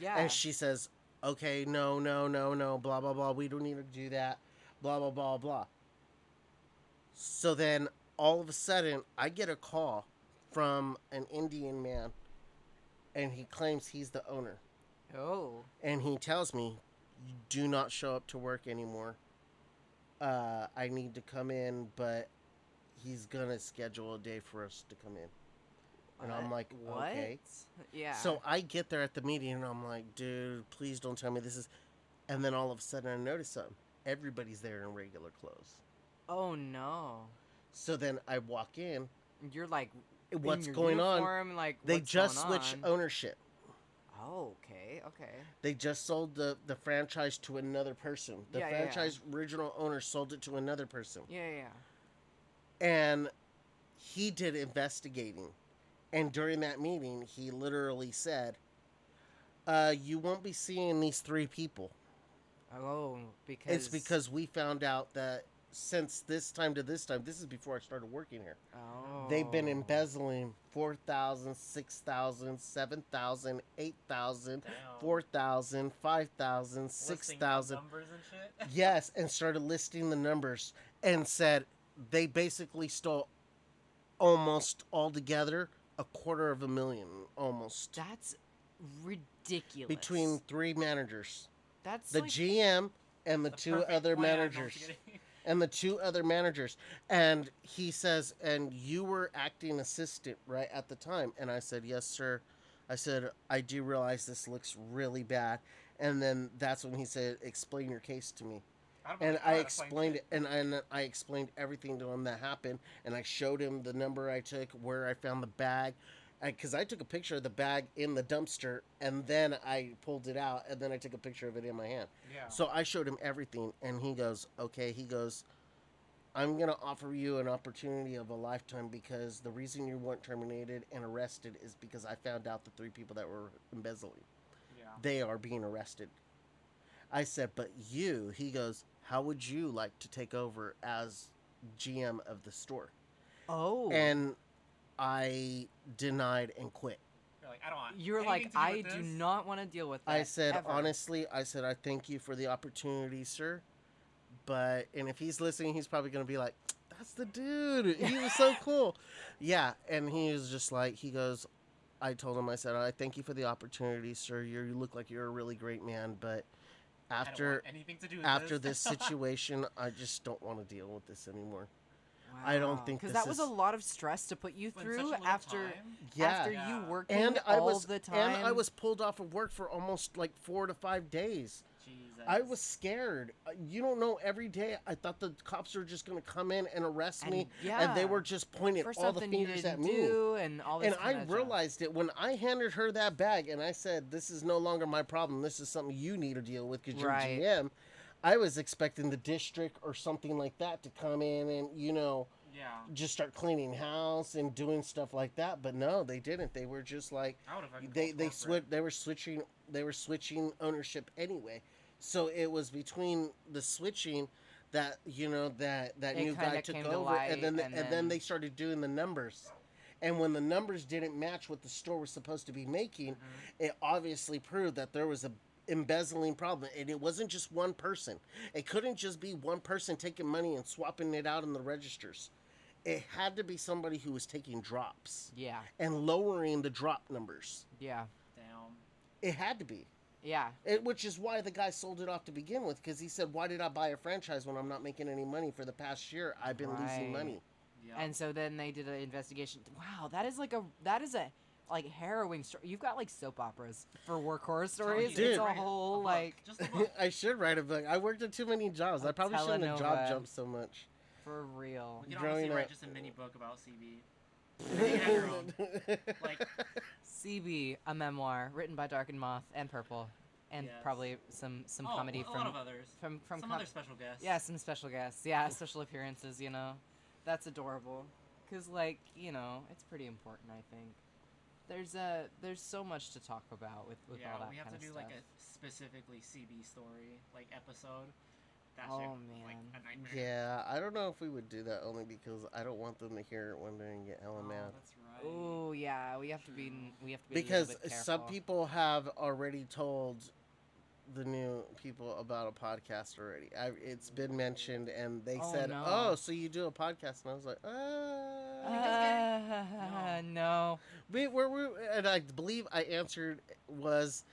Yeah. And she says, Okay, no, no, no, no, blah, blah, blah. We don't need to do that. Blah, blah, blah, blah. So then all of a sudden, I get a call from an Indian man, and he claims he's the owner. Oh. And he tells me, Do not show up to work anymore. Uh, I need to come in, but he's gonna schedule a day for us to come in. And I'm like, what? okay. Yeah. So I get there at the meeting and I'm like, dude, please don't tell me this is. And then all of a sudden I notice something. Everybody's there in regular clothes. oh no. So then I walk in. You're like. What's going on? Like They just switched ownership. Oh, okay, okay. They just sold the, the franchise to another person. The Yeah, yeah, yeah. franchise original owner sold it to another person. Yeah, yeah. And he did investigating. And during that meeting, he literally said, uh, You won't be seeing these three people. Oh, because It's because we found out that since this time to this time, this is before I started working here, oh. they've been oh. embezzling 4,000, 6,000, 7,000, 8,000, 4,000, 5,000, 6,000. numbers and shit. Yes, and started listing the numbers and said they basically stole almost altogether a quarter of a million, almost. That's ridiculous. Between three managers that's the like, GM and the, The two perfect other plan. No, I'm managers. and the two other managers. And he says, and you were acting assistant right at the time. And I said, yes, sir. I said, I do realize this looks really bad. And then that's when he said, explain your case to me. don't And I explained it, and I, and I explained everything to him that happened. And I showed him the number I took, where I found the bag. Because I, took a picture of the bag in the dumpster, and then I pulled it out, and then I took a picture of it in my hand. Yeah. So I showed him everything, and he goes, "Okay." He goes, "I'm gonna offer you an opportunity of a lifetime because the reason you weren't terminated and arrested is because I found out the three people that were embezzling. yeah. They are being arrested." I said, "But you?" He goes, "How would you like to take over as GM of the store?" oh, And I denied and quit. You're like, I don't want. you're like, to do I with do this." not want to deal with that. I said, ever." honestly, I said, I thank you for the opportunity, sir. But, and if he's listening, he's probably going to be like, that's the dude. He was so cool. Yeah. And he was just like, he goes, I told him, I said, I thank you for the opportunity, sir. You're, you look like you're a really great man. But after, anything to do with after this, this situation, I just don't want to deal with this anymore. I don't think because this that was is- a lot of stress to put you In such a through after time. Yeah. after Yeah. you working and I all was, the time. and I was pulled off of work for almost like four to five days. Jesus. I was scared. Uh, You don't know. Every day, I thought the cops were just going to come in and arrest And, me, yeah, and they were just pointing for all the fingers at me. and all this. And I kinda realized it when I handed her that bag, and I said, "This is no longer my problem. This is something you need to deal with because you're Right. GM." I was expecting the district or something like that to come in and you know Yeah. just start cleaning house and doing stuff like that, but no, they didn't. They were just like I would have. they they switch they were switching they were switching ownership anyway so it was between the switching that you know that that It new guy took came to over and then light, and, and then, then- they started doing the numbers and when the numbers didn't match what the store was supposed to be making Mm-hmm. it obviously proved that there was a embezzling problem and it wasn't just one person it couldn't just be one person taking money and swapping it out in the registers it had to be somebody who was taking drops Yeah, and lowering the drop numbers yeah, Damn. it had to be yeah. it, which is why the guy sold it off to begin with, because he said, "Why did I buy a franchise when I'm not making any money for the past year? I've been losing money." Yeah. And so then they did an investigation. Wow, that is like a that is a like harrowing story. You've got like soap operas for work horror stories. Dude. It's a whole book. like Just a. I should write a book. I worked at too many jobs. A I probably shouldn't have job telenovela. jumped so much. for real. We can growing honestly write up- just a mini book about CB. You have your own. Like- CB, a memoir written by Dark and Moth and Purple, and Yes. probably some some oh, comedy a from lot of others. from from Some com- other special guests. yeah some special guests yeah special appearances you know that's adorable because like you know it's pretty important I think there's a there's so much to talk about with with yeah, all that we have kind to of do stuff. like a specifically CB story like episode. that Oh, shit was, like man. a nightmare. Yeah, I don't know if we would do that only because I don't want them to hear it when they get hella Oh, mad. that's right. Oh yeah, we have to be. We have to be. Because a bit some people have already told the new people about a podcast already. I, it's been mentioned, and they Oh, said, no. "Oh, so you do a podcast?" And I was like, "Uh." Uh, no. We were, we and I believe I answered was,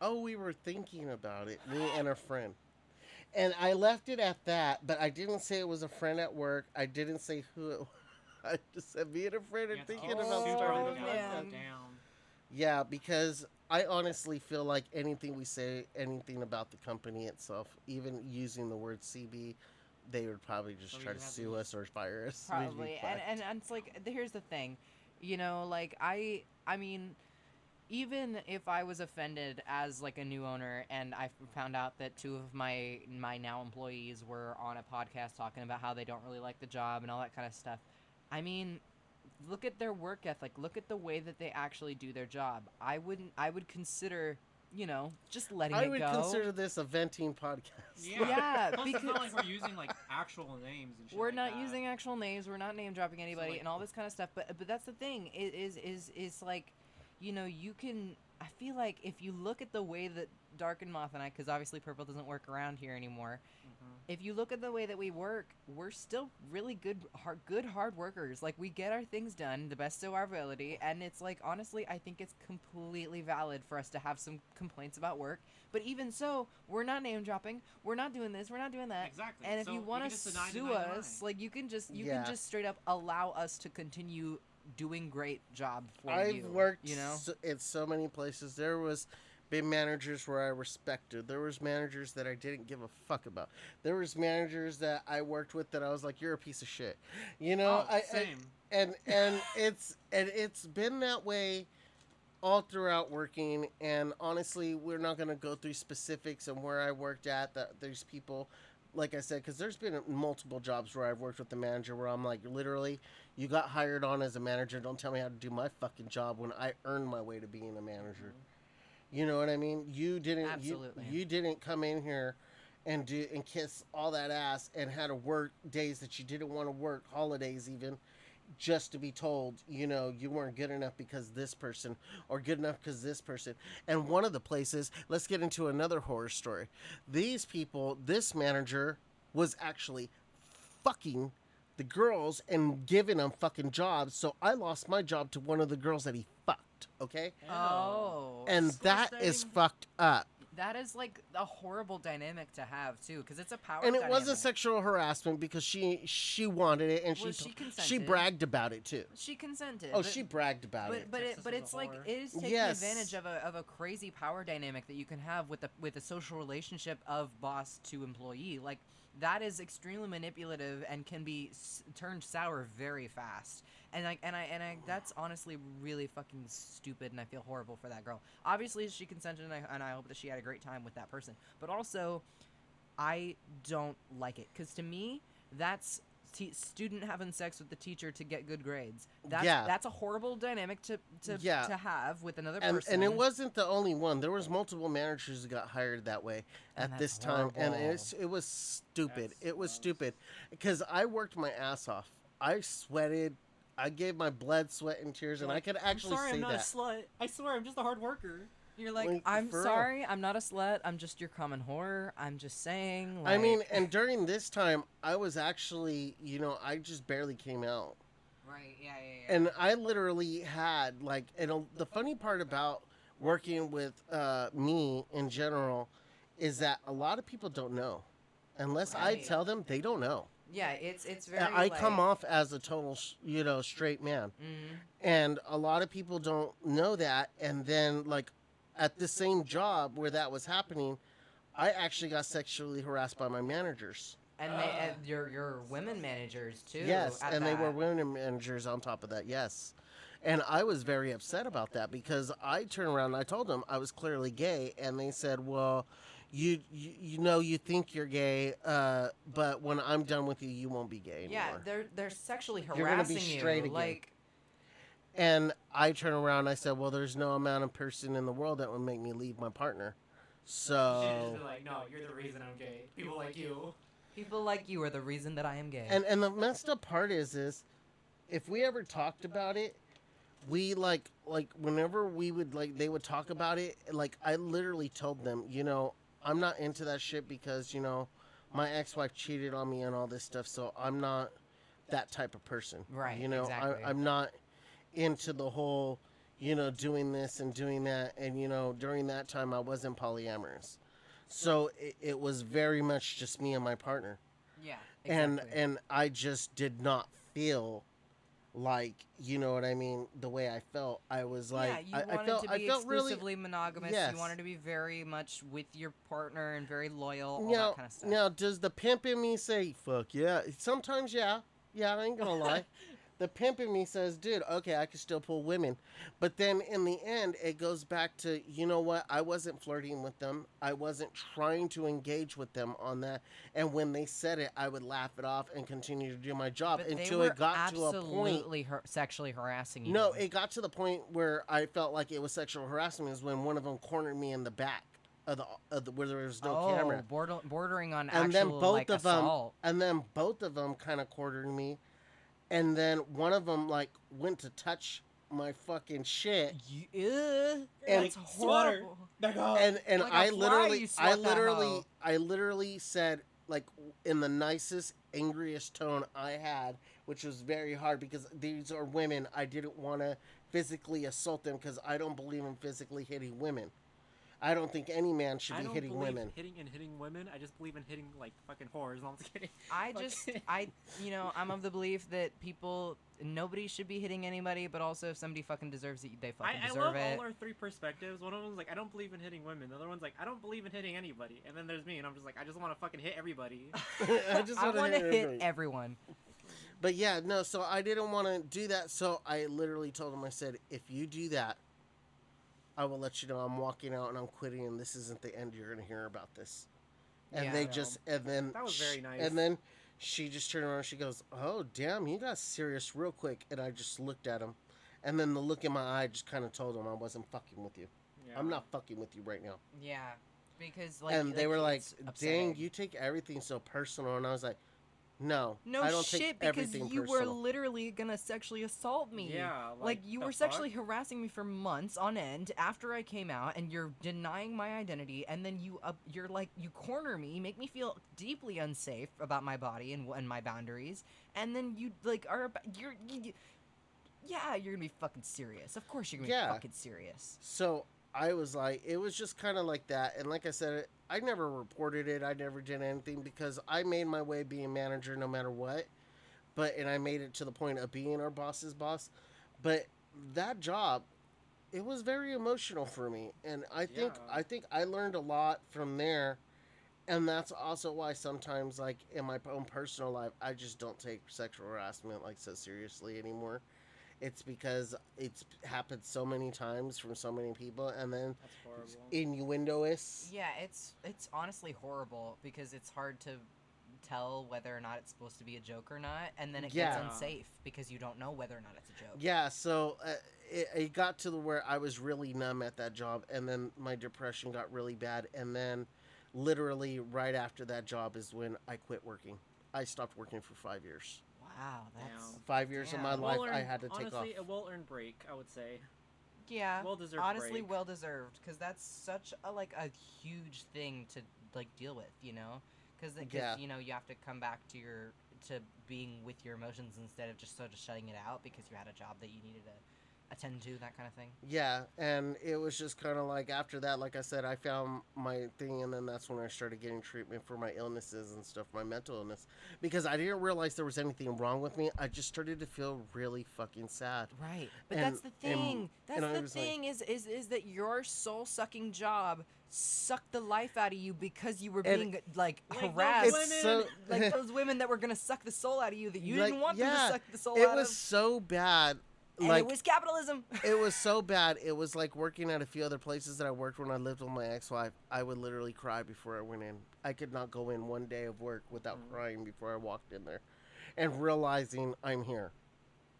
"Oh, we were thinking about it, me and a friend." And I left it at that, but I didn't say it was a friend at work. I didn't say who it was. I just said me and a friend are Yeah, thinking about starting a down, podcast. Yeah, because I honestly feel like anything we say, anything about the company itself, even using the word CB, they would probably just try to sue us or fire us. Probably, and, and and it's like here's the thing, you know, like I I mean, even if I was offended as like a new owner and I found out that two of my my now employees were on a podcast talking about how they don't really like the job and all that kind of stuff, I mean, look at their work ethic. Look at the way that they actually do their job. I wouldn't. I would consider, you know, just letting I it would consider this a venting podcast. Yeah. Yeah, Plus, it's not like because- we're using like actual names and shit. we're like not that. using actual names we're not name dropping anybody like, and all this kind of stuff but but that's the thing i- is is is like you know you can i feel like if you look at the way that dark and moth and i because obviously purple doesn't work around here anymore If you look at the way that we work we're still really good hard good hard workers like we get our things done the best of our ability and it's like honestly i think it's completely valid for us to have some complaints about work but even so we're not name dropping we're not doing this we're not doing that Exactly. and if So you want to sue deny, us, deny. like you can just you Yeah. can just straight up allow us to continue doing great job for you. I've you. worked you know. so, in so many places. There was been managers where I respected. There was managers that I didn't give a fuck about. There was managers that I worked with that I was like, "You're a piece of shit," you know. oh, I, I- same. and and it's and it's been that way all throughout working and honestly we're not going to go through specifics and where i worked at that there's people like i said because there's been multiple jobs where i've worked with the manager where i'm like literally you got hired on as a manager don't tell me how to do my fucking job when i earned my way to being a manager mm-hmm. You know what i mean you didn't Absolutely. you, you didn't come in here and do and kiss all that ass and had to work days that you didn't want to work holidays even just to be told, you know, you weren't good enough because this person, or good enough because this person. And one of the places, let's get into another horror story. These people, this manager was actually fucking the girls and giving them fucking jobs. So I lost my job to one of the girls that he fucked, okay? Oh, And that is fucked up. that is like a horrible dynamic to have too, because it's a power. And it wasn't dynamic. sexual harassment because she she wanted it and she Was she she bragged about it too. She consented. Oh, but- she bragged about but it. but it, but it's like whore. it is taking Yes. advantage of a, of a crazy power dynamic that you can have with a with a social relationship of boss to employee like that is extremely manipulative and can be s- turned sour very fast and like and I and I that's honestly really fucking stupid and I feel horrible for that girl obviously she consented and I, and I hope that she had a great time with that person but also I don't like it because to me that's te- student having sex with the teacher to get good grades. That's Yeah. that's a horrible dynamic to to, Yeah. to have with another and, person. and it wasn't the only one. There was multiple managers who got hired that way at this that's time, and horrible. it's, it was stupid. That's it was gross. stupid because I worked my ass off. I sweated. I gave my blood, sweat, and tears, and I Like, could actually I'm sorry, say I'm not that. a slut. I swear, I'm just a hard worker. You're like, Like, I'm for real. sorry, I'm not a slut. I'm just your common whore. I'm just saying. I mean, and during this time, I was actually, you know, I just barely came out. right? Yeah, yeah, yeah. and I literally had like, and a- the funny part about working with uh, me in general is that a lot of people don't know, unless I Right. tell them, they don't know. Yeah, it's it's very. I come off as a total, you know, straight man, Mhm. and a lot of people don't know that. And then, like, at the same job where that was happening, I actually got sexually harassed by my managers. And, they, and your your women managers too. Yes, and they were women managers on top of that. Yes, and I was very upset about that because I turned around and I told them I was clearly gay, and they said, "Well, you you, you know you think you're gay, uh, but when I'm done with you, you won't be gay anymore." Yeah, they're they're sexually harassing You're gonna be straight you. again. Like, And I turn around and I said, "Well, there's no amount of person in the world that would make me leave my partner." You should just So be like, no, you're the reason I'm gay. People like you. People like you are the reason that I am gay. and and the messed up part is is if we ever talked about it we like like whenever we would like they would talk about it like i literally told them you know i'm not into that shit because you know my ex-wife cheated on me and all this stuff so i'm not that type of person Right, you know exactly. I, i'm not into the whole you know doing this and doing that and you know during that time i wasn't polyamorous so it, it was very much just me and my partner yeah. exactly. and and I just did not feel like you know what I mean the way I felt. I was like yeah, you I, wanted I felt to I be felt really exclusively monogamous. Yes. You wanted to be very much with your partner and very loyal, all now that kind of stuff. now does the pimp in me say fuck yeah? Sometimes yeah yeah I ain't gonna lie. The pimp in me says, dude, okay, I can still pull women. But then in the end, it goes back to, you know what? I wasn't flirting with them. I wasn't trying to engage with them on that. And when they said it, I would laugh it off and continue to do my job but until it got to a point. absolutely sexually harassing you. No, it got to the point where I felt like it was sexual harassment is when one of them cornered me in the back of the, of the where there was no oh, camera. border- bordering on And actual then both like of them and then both of them kind of cornered me. And then one of them like went to touch my fucking shit. Yeah, And- that's Swatter. horrible. Back off. And and Like a I fly, literally I literally. I literally said like in the nicest angriest tone I had, which was very hard because these are women. I didn't want to physically assault them because I don't believe in physically hitting women. I don't think any man should I be don't hitting believe women. hitting and hitting women. I just believe in hitting like fucking whores. No, I'm just kidding. I just, I, you know, I'm of the belief that people, nobody should be hitting anybody, but also if somebody fucking deserves it, they fucking I, I love it. all our three perspectives. One of them's like, I don't believe in hitting women. The other one's like, I don't believe in hitting anybody. And then there's me, and I'm just like, I just want to fucking hit everybody. I just wanna want to hit everyone. But yeah, no, so I didn't want to do that. So I literally told him, I said, if you do that, I will let you know I'm walking out and I'm quitting, and this isn't the end. You're going to hear about this. And Yeah, they just, and then. That was very nice. And then she just turned around and she goes, Oh, damn, you got serious real quick. And I just looked at him. And then the look in my eye just kind of told him I wasn't fucking with you. Yeah. I'm not fucking with you right now. Yeah, because like, and they were like, Dang, upsetting. you take everything so personal. And I was like, No, No I don't shit, take because you personal. were literally gonna sexually assault me. Yeah. Like, Like, you the were fuck? sexually harassing me for months on end after I came out, and you're denying my identity, and then you uh, you're like you corner me, make me feel deeply unsafe about my body and and my boundaries, and then you like are ab- you're you, yeah you're gonna be fucking serious. Of course you're gonna Yeah. be fucking serious. So I was like, it was just kind of like that. And like I said, I never reported it. I never did anything because I made my way being manager no matter what. But, and I made it to the point of being our boss's boss. But that job, it was very emotional for me. And I think, Yeah. I think I learned a lot from there. And that's also why sometimes, like in my own personal life, I just don't take sexual harassment like so seriously anymore it's because it's happened so many times from so many people and then That's horrible. innuendoous Yeah, it's it's honestly horrible because it's hard to tell whether or not it's supposed to be a joke or not, and then it Yeah. gets unsafe because you don't know whether or not it's a joke. yeah so uh, it, it got to the where i was really numb at that job and then my depression got really bad and then literally right after that job is when i quit working i stopped working for five years Wow, that's Damn. five years of my life i Well-earned- had to take off honestly, a well-earned break, I would say. yeah, Well-deserved honestly break. well deserved because that's such a like a huge thing to like deal with, you know, because Yeah. you know you have to come back to your to being with your emotions instead of just sort of shutting it out because you had a job that you needed to attend to that kind of thing. yeah and it was just kind of like after that like i said i found my thing and then that's when i started getting treatment for my illnesses and stuff my mental illness because i didn't realize there was anything wrong with me i just started to feel really fucking sad Right. But And- that's the and- thing. that's and the was like- thing is is is that your soul sucking job sucked the life out of you because you were And- being like Like those harassed. it's women- so like those women that were gonna suck the soul out of you that you Like, didn't want them to suck the soul out of you. it out was of. so bad And like it was capitalism. it was so bad. It was like working at a few other places that I worked when I lived with my ex-wife. I would literally cry before I went in. I could not go in one day of work without Mhm. crying before I walked in there, and realizing I'm here.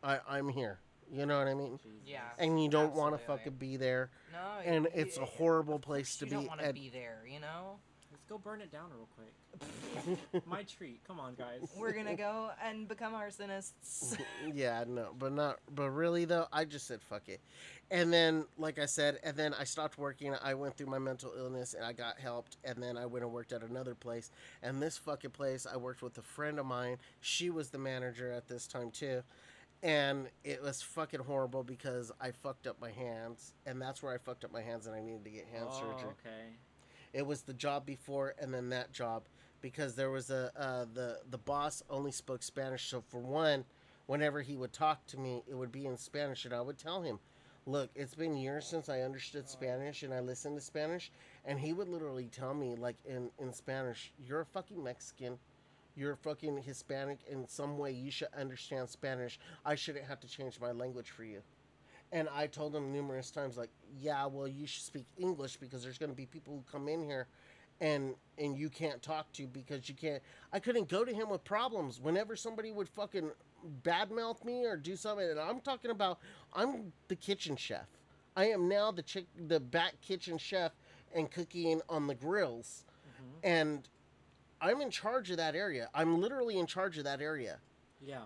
I I'm here. You know what I mean? Jesus. Yeah. And you don't want to fucking be there, No, and you- it's a horrible of place course to you be. don't want to be there, you know. Let's go burn it down real quick. My treat. Come on, guys. We're gonna go and become arsonists. yeah, no, but not, but really though, I just said fuck it, and then like I said, and then I stopped working. I went through my mental illness and I got helped, and then I went and worked at another place. And this fucking place, I worked with a friend of mine. She was the manager at this time too, and it was fucking horrible because I fucked up my hands, and that's where I fucked up my hands, and I needed to get hand oh, surgery. okay. It was the job before and then that job because there was a uh, the the boss only spoke Spanish. So for one, whenever he would talk to me, it would be in Spanish, and I would tell him, "Look, it's been years since I understood Spanish and I listened to Spanish." And he would literally tell me, like in in Spanish, "You're a fucking Mexican." You're fucking Hispanic in some way. You should understand Spanish. I shouldn't have to change my language for you. And I told him numerous times, like, yeah, well, you should speak English because there's going to be people who come in here and and you can't talk to because you can't. I couldn't go to him with problems whenever somebody would fucking badmouth me or do something. And I'm talking about, I'm the kitchen chef. I am now the chick, the back kitchen chef and cooking on the grills, mm-hmm. and I'm in charge of that area. I'm literally in charge of that area Yeah.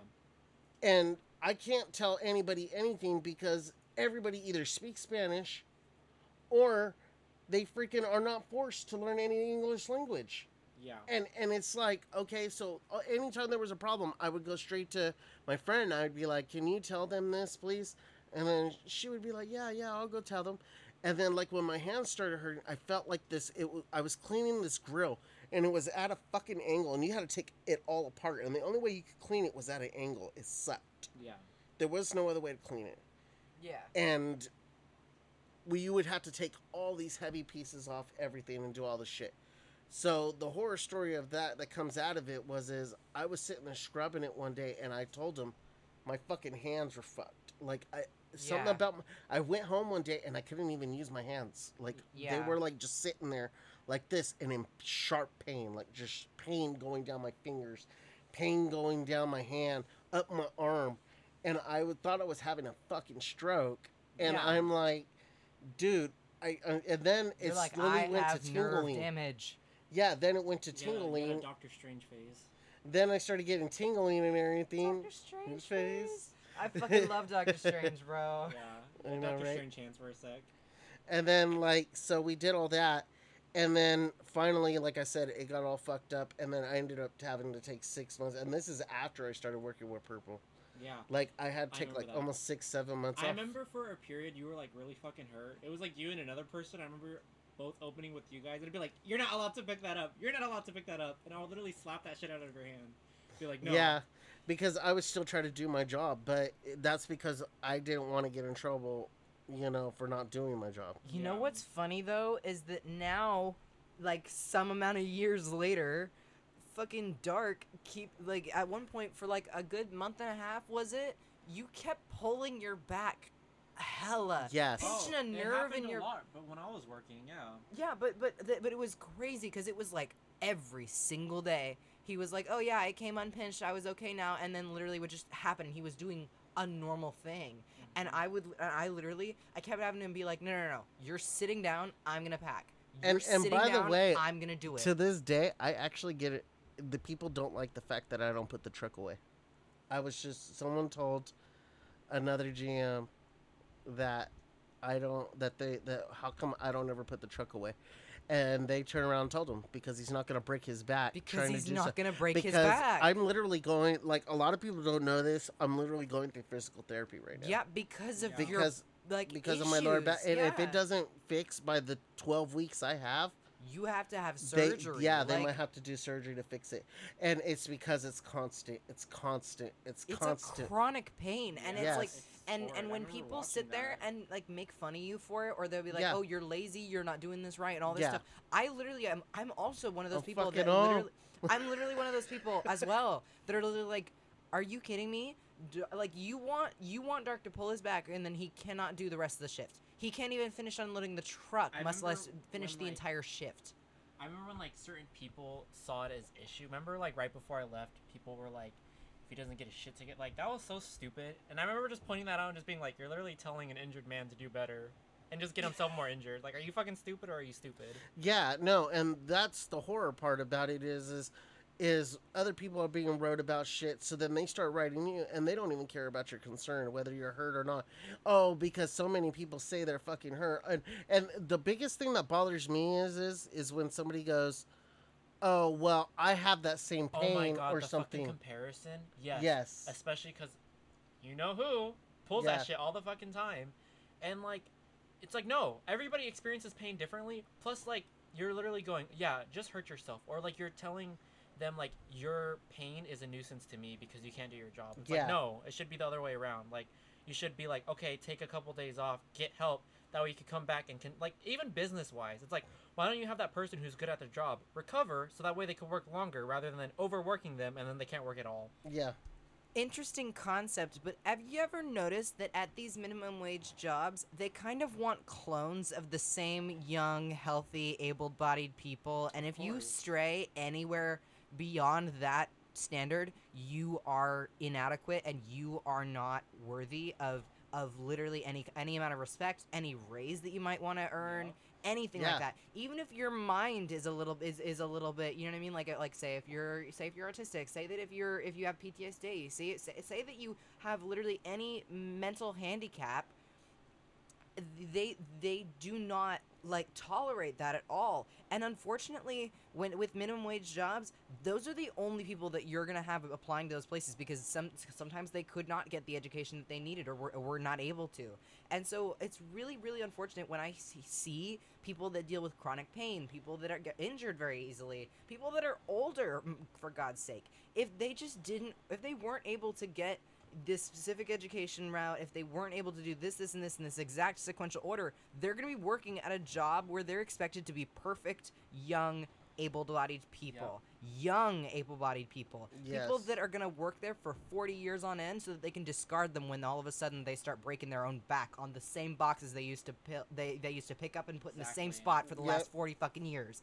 and I can't tell anybody anything because everybody either speaks Spanish or they freaking are not forced to learn any English language. Yeah. And and it's like, okay, so uh, anytime there was a problem, I would go straight to my friend and I'd be like, "Can you tell them this, please?" And then she would be like, "Yeah, yeah, I'll go tell them." And then like when my hands started hurting, I felt like this it was, I was cleaning this grill and it was at a fucking angle and you had to take it all apart and the only way you could clean it was at an angle. It sucked. Yeah. There was no other way to clean it. Yeah. And we you would have to take all these heavy pieces off everything and do all the shit. So the horror story of that that comes out of it was is I was sitting there scrubbing it one day and I told him my fucking hands were fucked. Like I something Yeah. about my, I went home one day and I couldn't even use my hands. Like they were like just sitting there like this and in sharp pain, like just pain going down my fingers, pain going down my hand, up my arm, and I would, thought I was having a fucking stroke. And Yeah. I'm like, dude, I uh, and then You're it like, slowly I went have to nerve tingling. damage. Yeah, then it went to Yeah, you got a tingling. Doctor Strange phase. Then I started getting tingling and everything. Doctor Strange His face. face. I fucking love Doctor Strange, bro. Yeah. I know, Doctor right? Strange hands for a sec. And then like so we did all that and then finally like I said it got all fucked up and then I ended up having to take 6 months and this is after I started working with Purple. Yeah. Like I had to take like that. almost 6 7 months I off. remember for a period you were like really fucking hurt. It was like you and another person. I remember both opening with you guys. It'd be like, "You're not allowed to pick that up. You're not allowed to pick that up," and I would literally slap that shit out of your hand. Be like, "No." Yeah, because I was still trying to do my job, but that's because I didn't want to get in trouble, you know, for not doing my job. You know what's funny though is that now, like some amount of years later, fucking Dark keep like at one point for like a good month and a half was it? You kept pulling your back, hella. Yes. Oh, pinching a Oh, it nerve happened in a your lot, but when I was working, yeah. Yeah, but but th- but it was crazy because it was like every single day he was like, "Oh yeah, I came unpinched. I was okay now," and then literally would just happen. He was doing a normal thing, and mm-hmm. I would, and I literally, I kept having him be like, "No, no, no, you're sitting down. I'm gonna pack. You're And- and sitting by the way, I'm gonna do it." To this day, I actually get it. The people don't like the fact that I don't put the truck away. I was just someone told another GM that I don't that they that how come I don't ever put the truck away, and they turn around and told him because he's not gonna break his back because he's to not so- gonna break because his back. I'm literally going like a lot of people don't know this. I'm literally going through physical therapy right now. yeah, because of Yeah. your because like because of my lower back, issues, and if it doesn't fix by the 12 weeks I have, you have to have they, surgery. yeah, they might have to do surgery to fix it, and it's because it's constant. It's constant. It's, it's constant. a chronic pain and Yes. it's like It's and horrid. and when people watching sit there and like make fun of you for it or they'll be like Yeah. oh you're lazy you're not doing this right and all this Yeah. stuff i literally am i'm also one of those Oh, people that all. literally i'm literally one of those people as well that are literally like are you kidding me do, like you want you want dark to pull his back and then he cannot do the rest of the shift he can't even finish unloading the truck I much less finish when, the like, entire shift I remember when like certain people saw it as issue. Remember like right before I left, people were like, if he doesn't get his shit ticket. Like that was so stupid. And I remember just pointing that out and just being like, you're literally telling an injured man to do better and just get himself more injured. Like, are you fucking stupid or are you stupid? Yeah, no, and that's the horror part about it is is is other people are being wrote about shit, so then they start writing you, and they don't even care about your concern, whether you're hurt or not. Oh, because so many people say they're fucking hurt, and and the biggest thing that bothers me is is is when somebody goes, "Oh, well, I have that same Oh pain my god, or something." comparison. Yes. Yes. Especially because you know who pulls Yeah. that shit all the fucking time, and like, it's like no, everybody experiences pain differently. Plus, like, you're literally going, yeah, just hurt yourself, or like you're telling them like your pain is a nuisance to me because you can't do your job. It's Yeah. like no, it should be the other way around. Like, you should be like, okay, take a couple days off, get help. That way you can come back and can like even business wise, it's like why don't you have that person who's good at their job recover so that way they can work longer rather than overworking them and then they can't work at all. Yeah, Interesting concept, but have you ever noticed that at these minimum wage jobs, they kind of want clones of the same young, healthy, able bodied people? And if you stray anywhere beyond that standard, you are inadequate and you are not worthy of of literally any any amount of respect, any raise that you might want to earn, anything Yeah. like that. Even if your mind is a little is, is a little bit, you know what I mean? Like like say if you're say if you're autistic, say that if you're if you have PTSD, say say, say that you have literally any mental handicap, they they do not like tolerate that at all. And unfortunately when with minimum wage jobs those are the only people that you're to have applying to those places because some sometimes they could not get the education that they needed or were, were not able to. And so it's really really unfortunate when i see, see people that deal with chronic pain people that are get injured very easily people that are older for god's sake. If they just didn't if they weren't able to get this specific education route, if they weren't able to do this, this, and this in this exact sequential order, they're going to be working at a job where they're expected to be perfect, young, able bodied people. Young, able bodied people. People that are going to work there for 40 years on end so that they can discard them when all of a sudden they start breaking their own back on the same boxes they used to pi- they, they used to pick up and put in the same spot for the Yep. last 40 fucking years.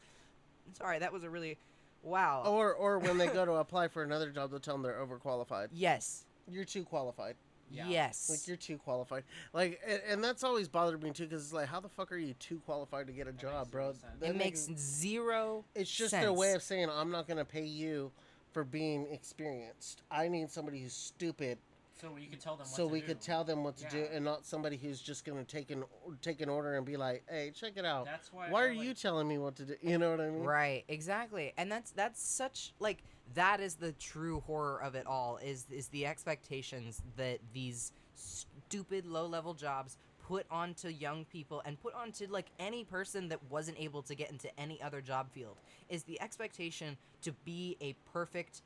Sorry, that was a really. Wow. or or when they go to apply for another job, they'll tell them they're overqualified. yes. You're too qualified. Yeah. Yes. Like you're too qualified. Like, and, and that's always bothered me too, because it's like, how the fuck are you too qualified to get a makes job, zero bro? sense. That it makes zero It's just their way of saying I'm not gonna pay you for being experienced. I need somebody who's stupid, So you could tell them. What so to we do. could tell them what to do, and not somebody who's just gonna take an take an order and be like, "Hey, check it out. That's why. Why I are you telling me what to do?" You know what I mean? Right, exactly. And that's that's such like that is the true horror of it all is is the expectations that these stupid low-level jobs put onto young people and put onto like any person that wasn't able to get into any other job field is the expectation to be a perfect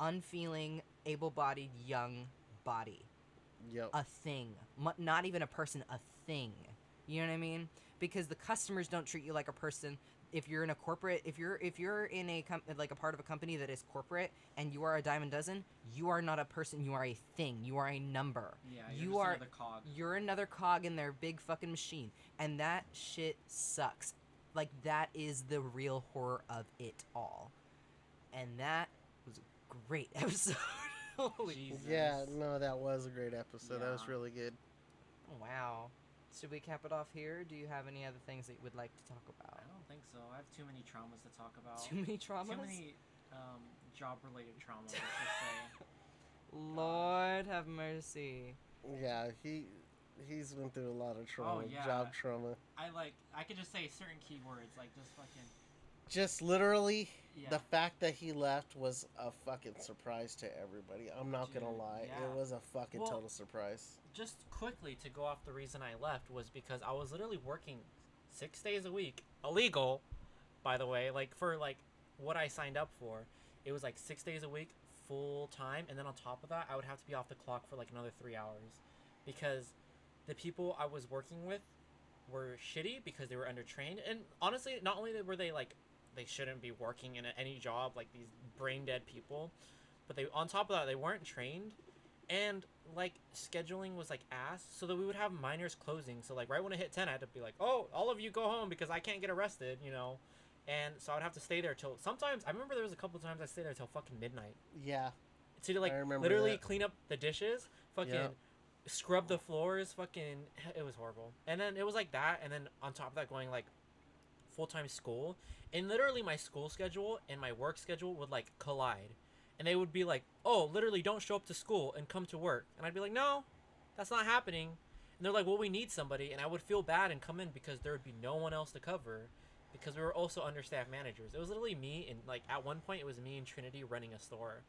unfeeling able-bodied young body Yep. a thing, not even a person, a thing. You know what I mean? Because the customers don't treat you like a person. If you're in a corporate, if you're if you're in a com- like a part of a company that is corporate and you are a diamond dozen, you are not a person. You are a thing. You are a number. Yeah. You're you just are another cog. you're another cog in their big fucking machine, and that shit sucks. Like that is the real horror of it all, and that was a great episode. Holy Jesus. Yeah, no, that was a great episode. That was really good. Wow. Should we cap it off here? Do you have any other things that you would like to talk I about? Don't think so. I have too many traumas to talk about. Too many traumas? Too many um, job-related traumas. Let's say. Lord have mercy. Yeah, he he's been through a lot of trauma, Oh, yeah. job trauma. I like. I could just say certain keywords, like just fucking. Just literally, Yeah. the fact that he left was a fucking surprise to everybody. I'm not gonna lie, yeah. it was a fucking Well- total surprise. Just quickly to go off the reason I left was because I was literally working six days a week, illegal, by the way. Like for like what I signed up for, it was like six days a week, full time, and then on top of that, I would have to be off the clock for like another three hours, because the people I was working with were shitty because they were undertrained, and honestly, not only were they like they shouldn't be working in any job like these brain dead people, but they on top of that they weren't trained and like scheduling was like ass so that we would have minors closing so like right when it hit 10 i had to be like oh all of you go home because i can't get arrested you know and so i would have to stay there till sometimes i remember there was a couple times i stayed there till fucking midnight Yeah, to like literally that. clean up the dishes, fucking Yep. scrub the floors, fucking it was horrible. And then it was like that, and then on top of that, going like full time school, and literally my school schedule and my work schedule would like collide, and they would be like, "Oh, literally, don't show up to school and come to work," and I'd be like, "No, that's not happening." And they're like, "Well, we need somebody," and I would feel bad and come in because there would be no one else to cover. Because we were also understaffed managers. It was literally me and like at one point it was me and Trinity running a store.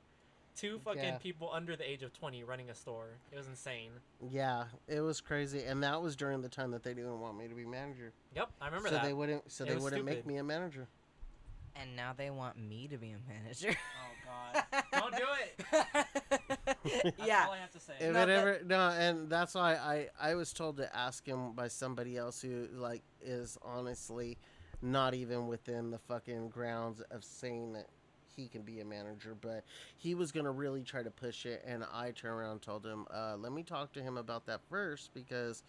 Two fucking Yeah. people under the age of twenty running a store. It was insane. Yeah, it was crazy, and that was during the time that they didn't want me to be manager. Yep, I remember so that. they wouldn't. So It they wouldn't make me a manager. And now they want me to be a manager. Oh god. Don't do it. That's yeah. all I have to say. If No, it but- ever no, and that's why I I was told to ask him by somebody else who like is honestly not even within the fucking grounds of saying that he can be a manager, but he was gonna really try to push it, and I turned around and told him, uh, let me talk to him about that first because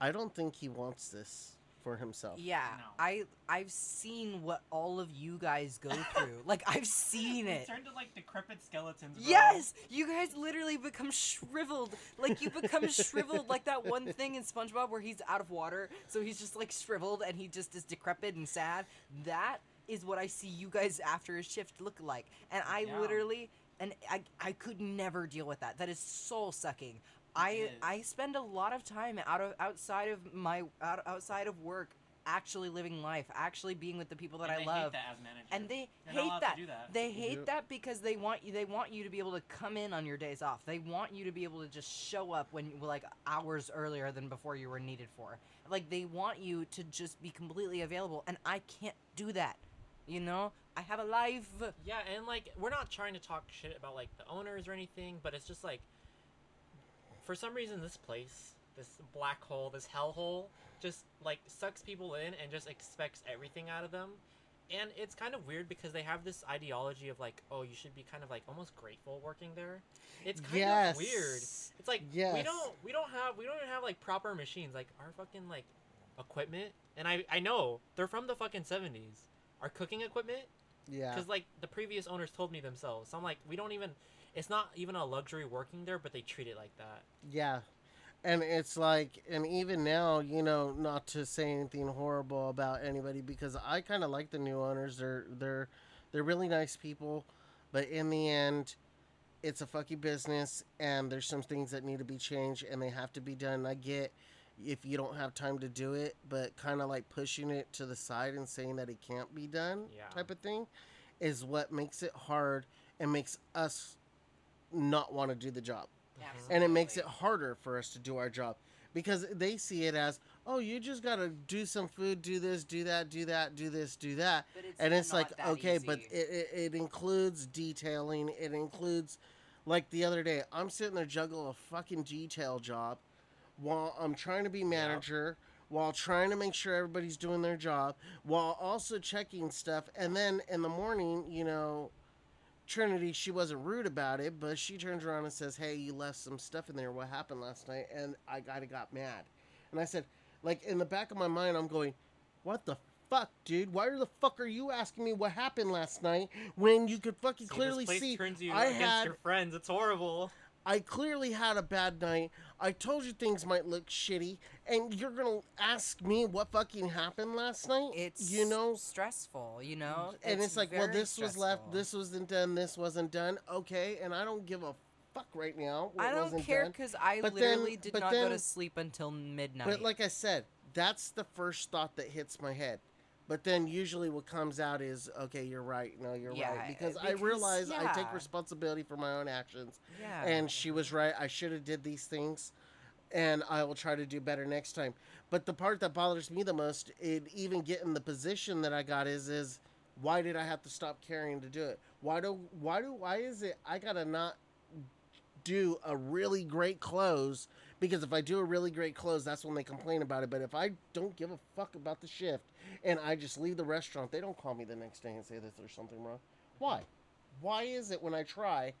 I don't think he wants this for himself. Yeah, No. I I've seen what all of you guys go through. like I've seen it. turned to like decrepit skeletons. Bro. Yes, you guys literally become shriveled. Like you become shriveled, like that one thing in SpongeBob where he's out of water, so he's just like shriveled and he just is decrepit and sad. That is what I see you guys after a shift look like, and I Yeah. literally and I I could never deal with that. That is soul sucking. I. I spend a lot of time out of outside of my out, outside of work actually living life, actually being with the people that And I they love Hate that as manager. and they You're not hate to that. do that. They hate Yep. that because they want you. They want you to be able to come in on your days off. They want you to be able to just show up when like hours earlier than before you were needed for. Like they want you to just be completely available, and I can't do that. You know, I have a life. Yeah, and like we're not trying to talk shit about like the owners or anything, but it's just like for some reason this place, this black hole, this hellhole, just like sucks people in and just expects everything out of them. And it's kind of weird because they have this ideology of like, oh, you should be kind of like almost grateful working there. It's kind yes. of weird. It's like we don't we don't have we don't even have like proper machines like our fucking like equipment. And I I know they're from the fucking seventies. Our cooking equipment Yeah. because like the previous owners told me themselves. So I'm like, we don't even. It's not even a luxury working there, but they treat it like that. Yeah. And it's like, and even now, you know, not to say anything horrible about anybody because I kind of like the new owners. They're they're they're really nice people, but in the end, it's a fucking business, and there's some things that need to be changed, and they have to be done. I get if you don't have time to do it, but kind of like pushing it to the side and saying that it can't be done, Yeah. type of thing, is what makes it hard and makes us not want to do the job. Uh-huh. And it makes it harder for us to do our job because they see it as oh you just got to do some food do this do that do that do this do that. But it's and it's like that okay but it, it, it includes detailing. It includes like the other day i'm sitting there juggling a fucking detail job while i'm trying to be manager while trying to make sure everybody's doing their job while also checking stuff. And then in the morning you know Trinity, she wasn't rude about it, but she turns around and says, "Hey, you left some stuff in there. What happened last night?" And I kind of got mad, and I said, like in the back of my mind, I'm going, "What the fuck, dude? Why the fuck are you asking me what happened last night when you could fucking See, clearly this place see turns you I against had your friends. It's horrible. I clearly had a bad night. I told you things might look shitty, and you're gonna ask me what fucking happened last night? It's you know, stressful. You know, and it's, like, well, this was left, this wasn't done, this wasn't done. Okay, and I don't give a fuck right now. I don't care because I But then- literally did but not go to sleep until midnight. But like I said, that's the first thought that hits my head. But then usually what comes out is, okay, you're right. No, you're Yeah, right. Because, I because, realize I take responsibility for my own actions. yeah, And she was right. I should have did these things. And I will try to do better next time. But the part that bothers me the most, it even getting the position that I got is is why did I have to stop caring to do it? Why do why do why is it I gotta not do a really great close because if I do a really great close, that's when they complain about it. But if I don't give a fuck about the shift and I just leave the restaurant, they don't call me the next day and say that there's something wrong. Why? Why is it when I try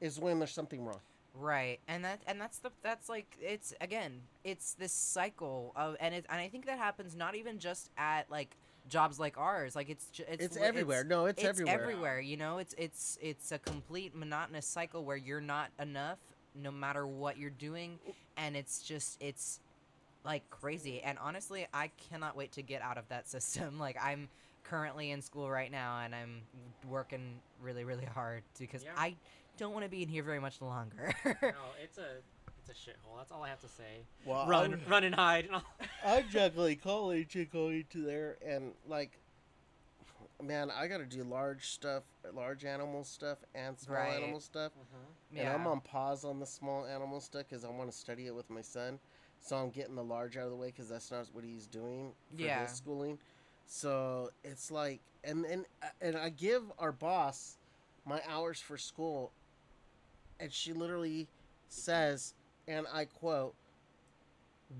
is when there's something wrong? Right, and that and that's the that's like it's again it's this cycle of and it and I think that happens not even just at like jobs like ours. Like it's ju- it's It's everywhere. No, it's everywhere. everywhere. You know, it's it's it's a complete monotonous cycle where you're not enough no matter what you're doing, and it's just it's like crazy. And honestly, I cannot wait to get out of that system. Like I'm currently in school right now, and I'm working really really hard because Yeah. I don't want to be in here very much longer. no, it's a it's a shithole. That's all I have to say. Well, run, I'm, run and hide. I'm juggling college and going to there, and like, man, I got to do large stuff, large animal stuff, and small Right. animal stuff. Mhm. And I'm on pause on the small animal stuff because I want to study it with my son. So I'm getting the large out of the way because that's not what he's doing for Yeah. his schooling. So it's like, and and and I give our boss my hours for school, and she literally says, and I quote,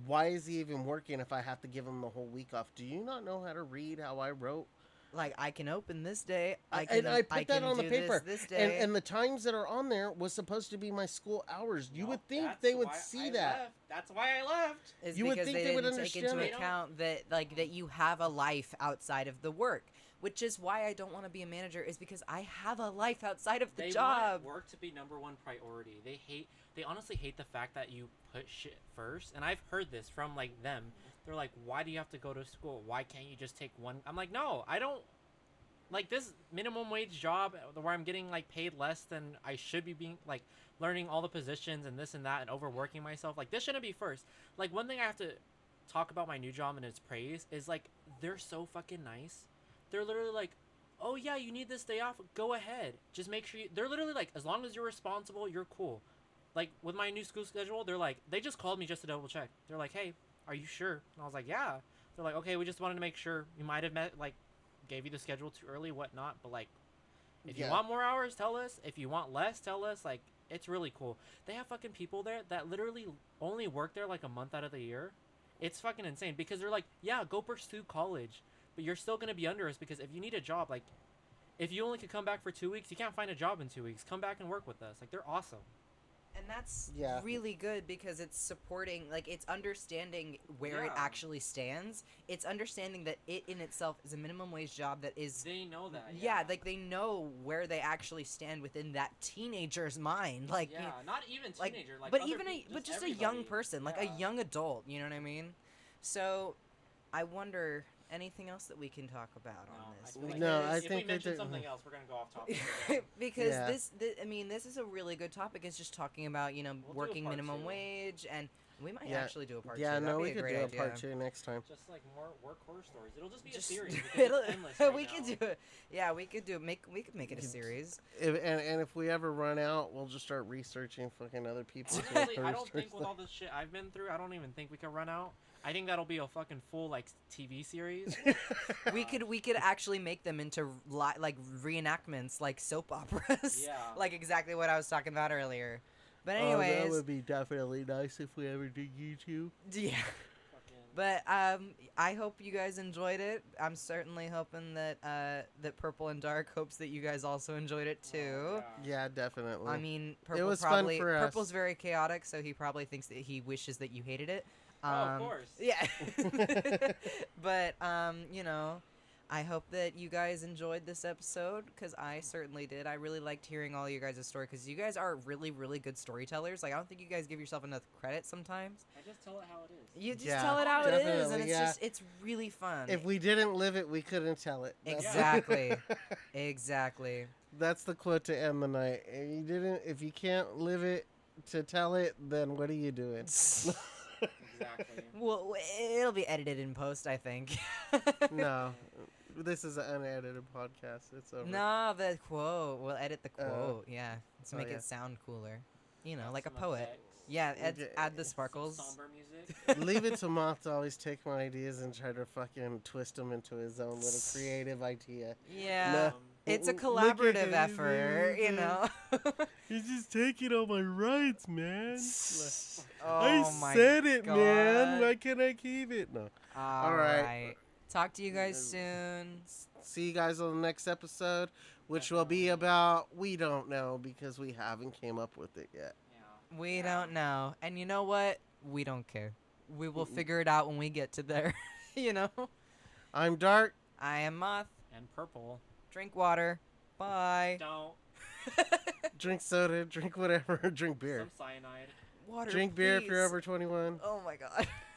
"Why is he even working if I have to give him the whole week off? Do you not know how to read how I wrote?" Like I can open this day. I I- can, and I put that can on the paper, This, this day. And and the times that are on there was supposed to be my school hours. You No, would think they would see I that. left. That's why I left. is You would because think they, they would didn't take into understand it. They don't- account that like that you have a life outside of the work, which is why I don't want to be a manager. Is because I have a life outside of the they job. want work to be number one priority. They hate. They honestly hate the fact that you put shit first. And I've heard this from like them. They're like, "Why do you have to go to school? Why can't you just take one?" I'm like, "No, I don't." Like this minimum wage job uh, where I'm getting like paid less than I should be being like learning all the positions and this and that and overworking myself. Like this shouldn't be first. Like one thing I have to talk about my new job and its praise is like they're so fucking nice. They're literally like, oh yeah, you need this day off. Go ahead. Just make sure you. They're literally like, as long as you're responsible, you're cool. Like with my new school schedule, they're like, they just called me just to double check. They're like, hey, are you sure? And I was like, yeah. They're like, okay, we just wanted to make sure. You might have met like, gave you the schedule too early, whatnot. But like, if you want more hours, tell us. If you want less, tell us. Like, it's really cool. They have fucking people there that literally only work there like a month out of the year. It's fucking insane because they're like, yeah, go pursue college, but you're still gonna be under us because if you need a job, like, if you only could come back for two weeks, you can't find a job in two weeks. Come back and work with us. Like, they're awesome. And that's Yeah. really good because it's supporting like it's understanding where it actually stands it's understanding that it in itself is a minimum wage job that is They know that. yeah, like they know where they actually stand within that teenager's mind like yeah, not even teenager, like, but other even a peop- but just a young person like Yeah. a young adult you know what i mean so i wonder anything else that we can talk about No, on this feel We like No, if- I if think we mention something else, we're gonna go off topic. because Yeah. this, thi- I mean, this is a really good topic. It's just talking about you know We'll working minimum two. wage, and we might Yeah. actually do a part yeah, two. no, That'd we a could great do a idea. part two next time. Just like more work horror stories. It'll just be Just- a series. it'll- endless right we now. could do it. Yeah, we could do. it. Make we could make it a series. If, and, and if we ever run out, we'll just start researching fucking other people's Honestly, I don't think with all this shit I've been through, I don't even think we can run out. I think that'll be a fucking full like TV series. we could we could actually make them into li- like reenactments, like soap operas. Yeah. like exactly what I was talking about earlier. But Oh, anyways, that would be definitely nice if we ever did YouTube. yeah. But um, I hope you guys enjoyed it. I'm certainly hoping that uh, that Purple and Dark hopes that you guys also enjoyed it too. oh, yeah. Yeah, definitely. I mean, Purple was fun probably for us. Purple's very chaotic, so he probably thinks that he wishes that you hated it. Oh, of Um, course. Yeah. but um, you know, I hope that you guys enjoyed this episode because I certainly did. I really liked hearing all you guys' story because you guys are really, really good storytellers. Like I don't think you guys give yourself enough credit sometimes. I just tell it how it is. You just Yeah, tell it how it is, and it's yeah. just it's really fun. if we didn't live it, we couldn't tell it. That's- Exactly. exactly. That's the quote to end the night. If you didn't, if you can't live it to tell it, then what are you doing? Exactly. Well, it'll be edited in post, I think. no, this is an unedited podcast. It's over. No, the quote. We'll edit the Oh. quote. yeah, to Oh, make yeah. it sound cooler. You know, Add like a poet. effects, Yeah, add, Okay. add the some sparkles. Somber music. Leave it to Moth to always take my ideas and try to fucking twist them into his own little creative idea. Yeah. Um, It's a collaborative effort, you know. He's just taking all my rights, man. oh my it, God. Why can't I keep it? No. All right. right. Talk to you guys soon. See you guys on the next episode, which will be about we don't know because we haven't came up with it yet. yeah. We Yeah. don't know. And you know what? We don't care. We will Mm-mm. figure it out when we get to there. you know? I'm Dark. I am Moth. And purple. Drink water. Bye. Don't. Drink soda, drink whatever, drink beer. Some cyanide. water. Drink beer if you're over 21. Oh my god.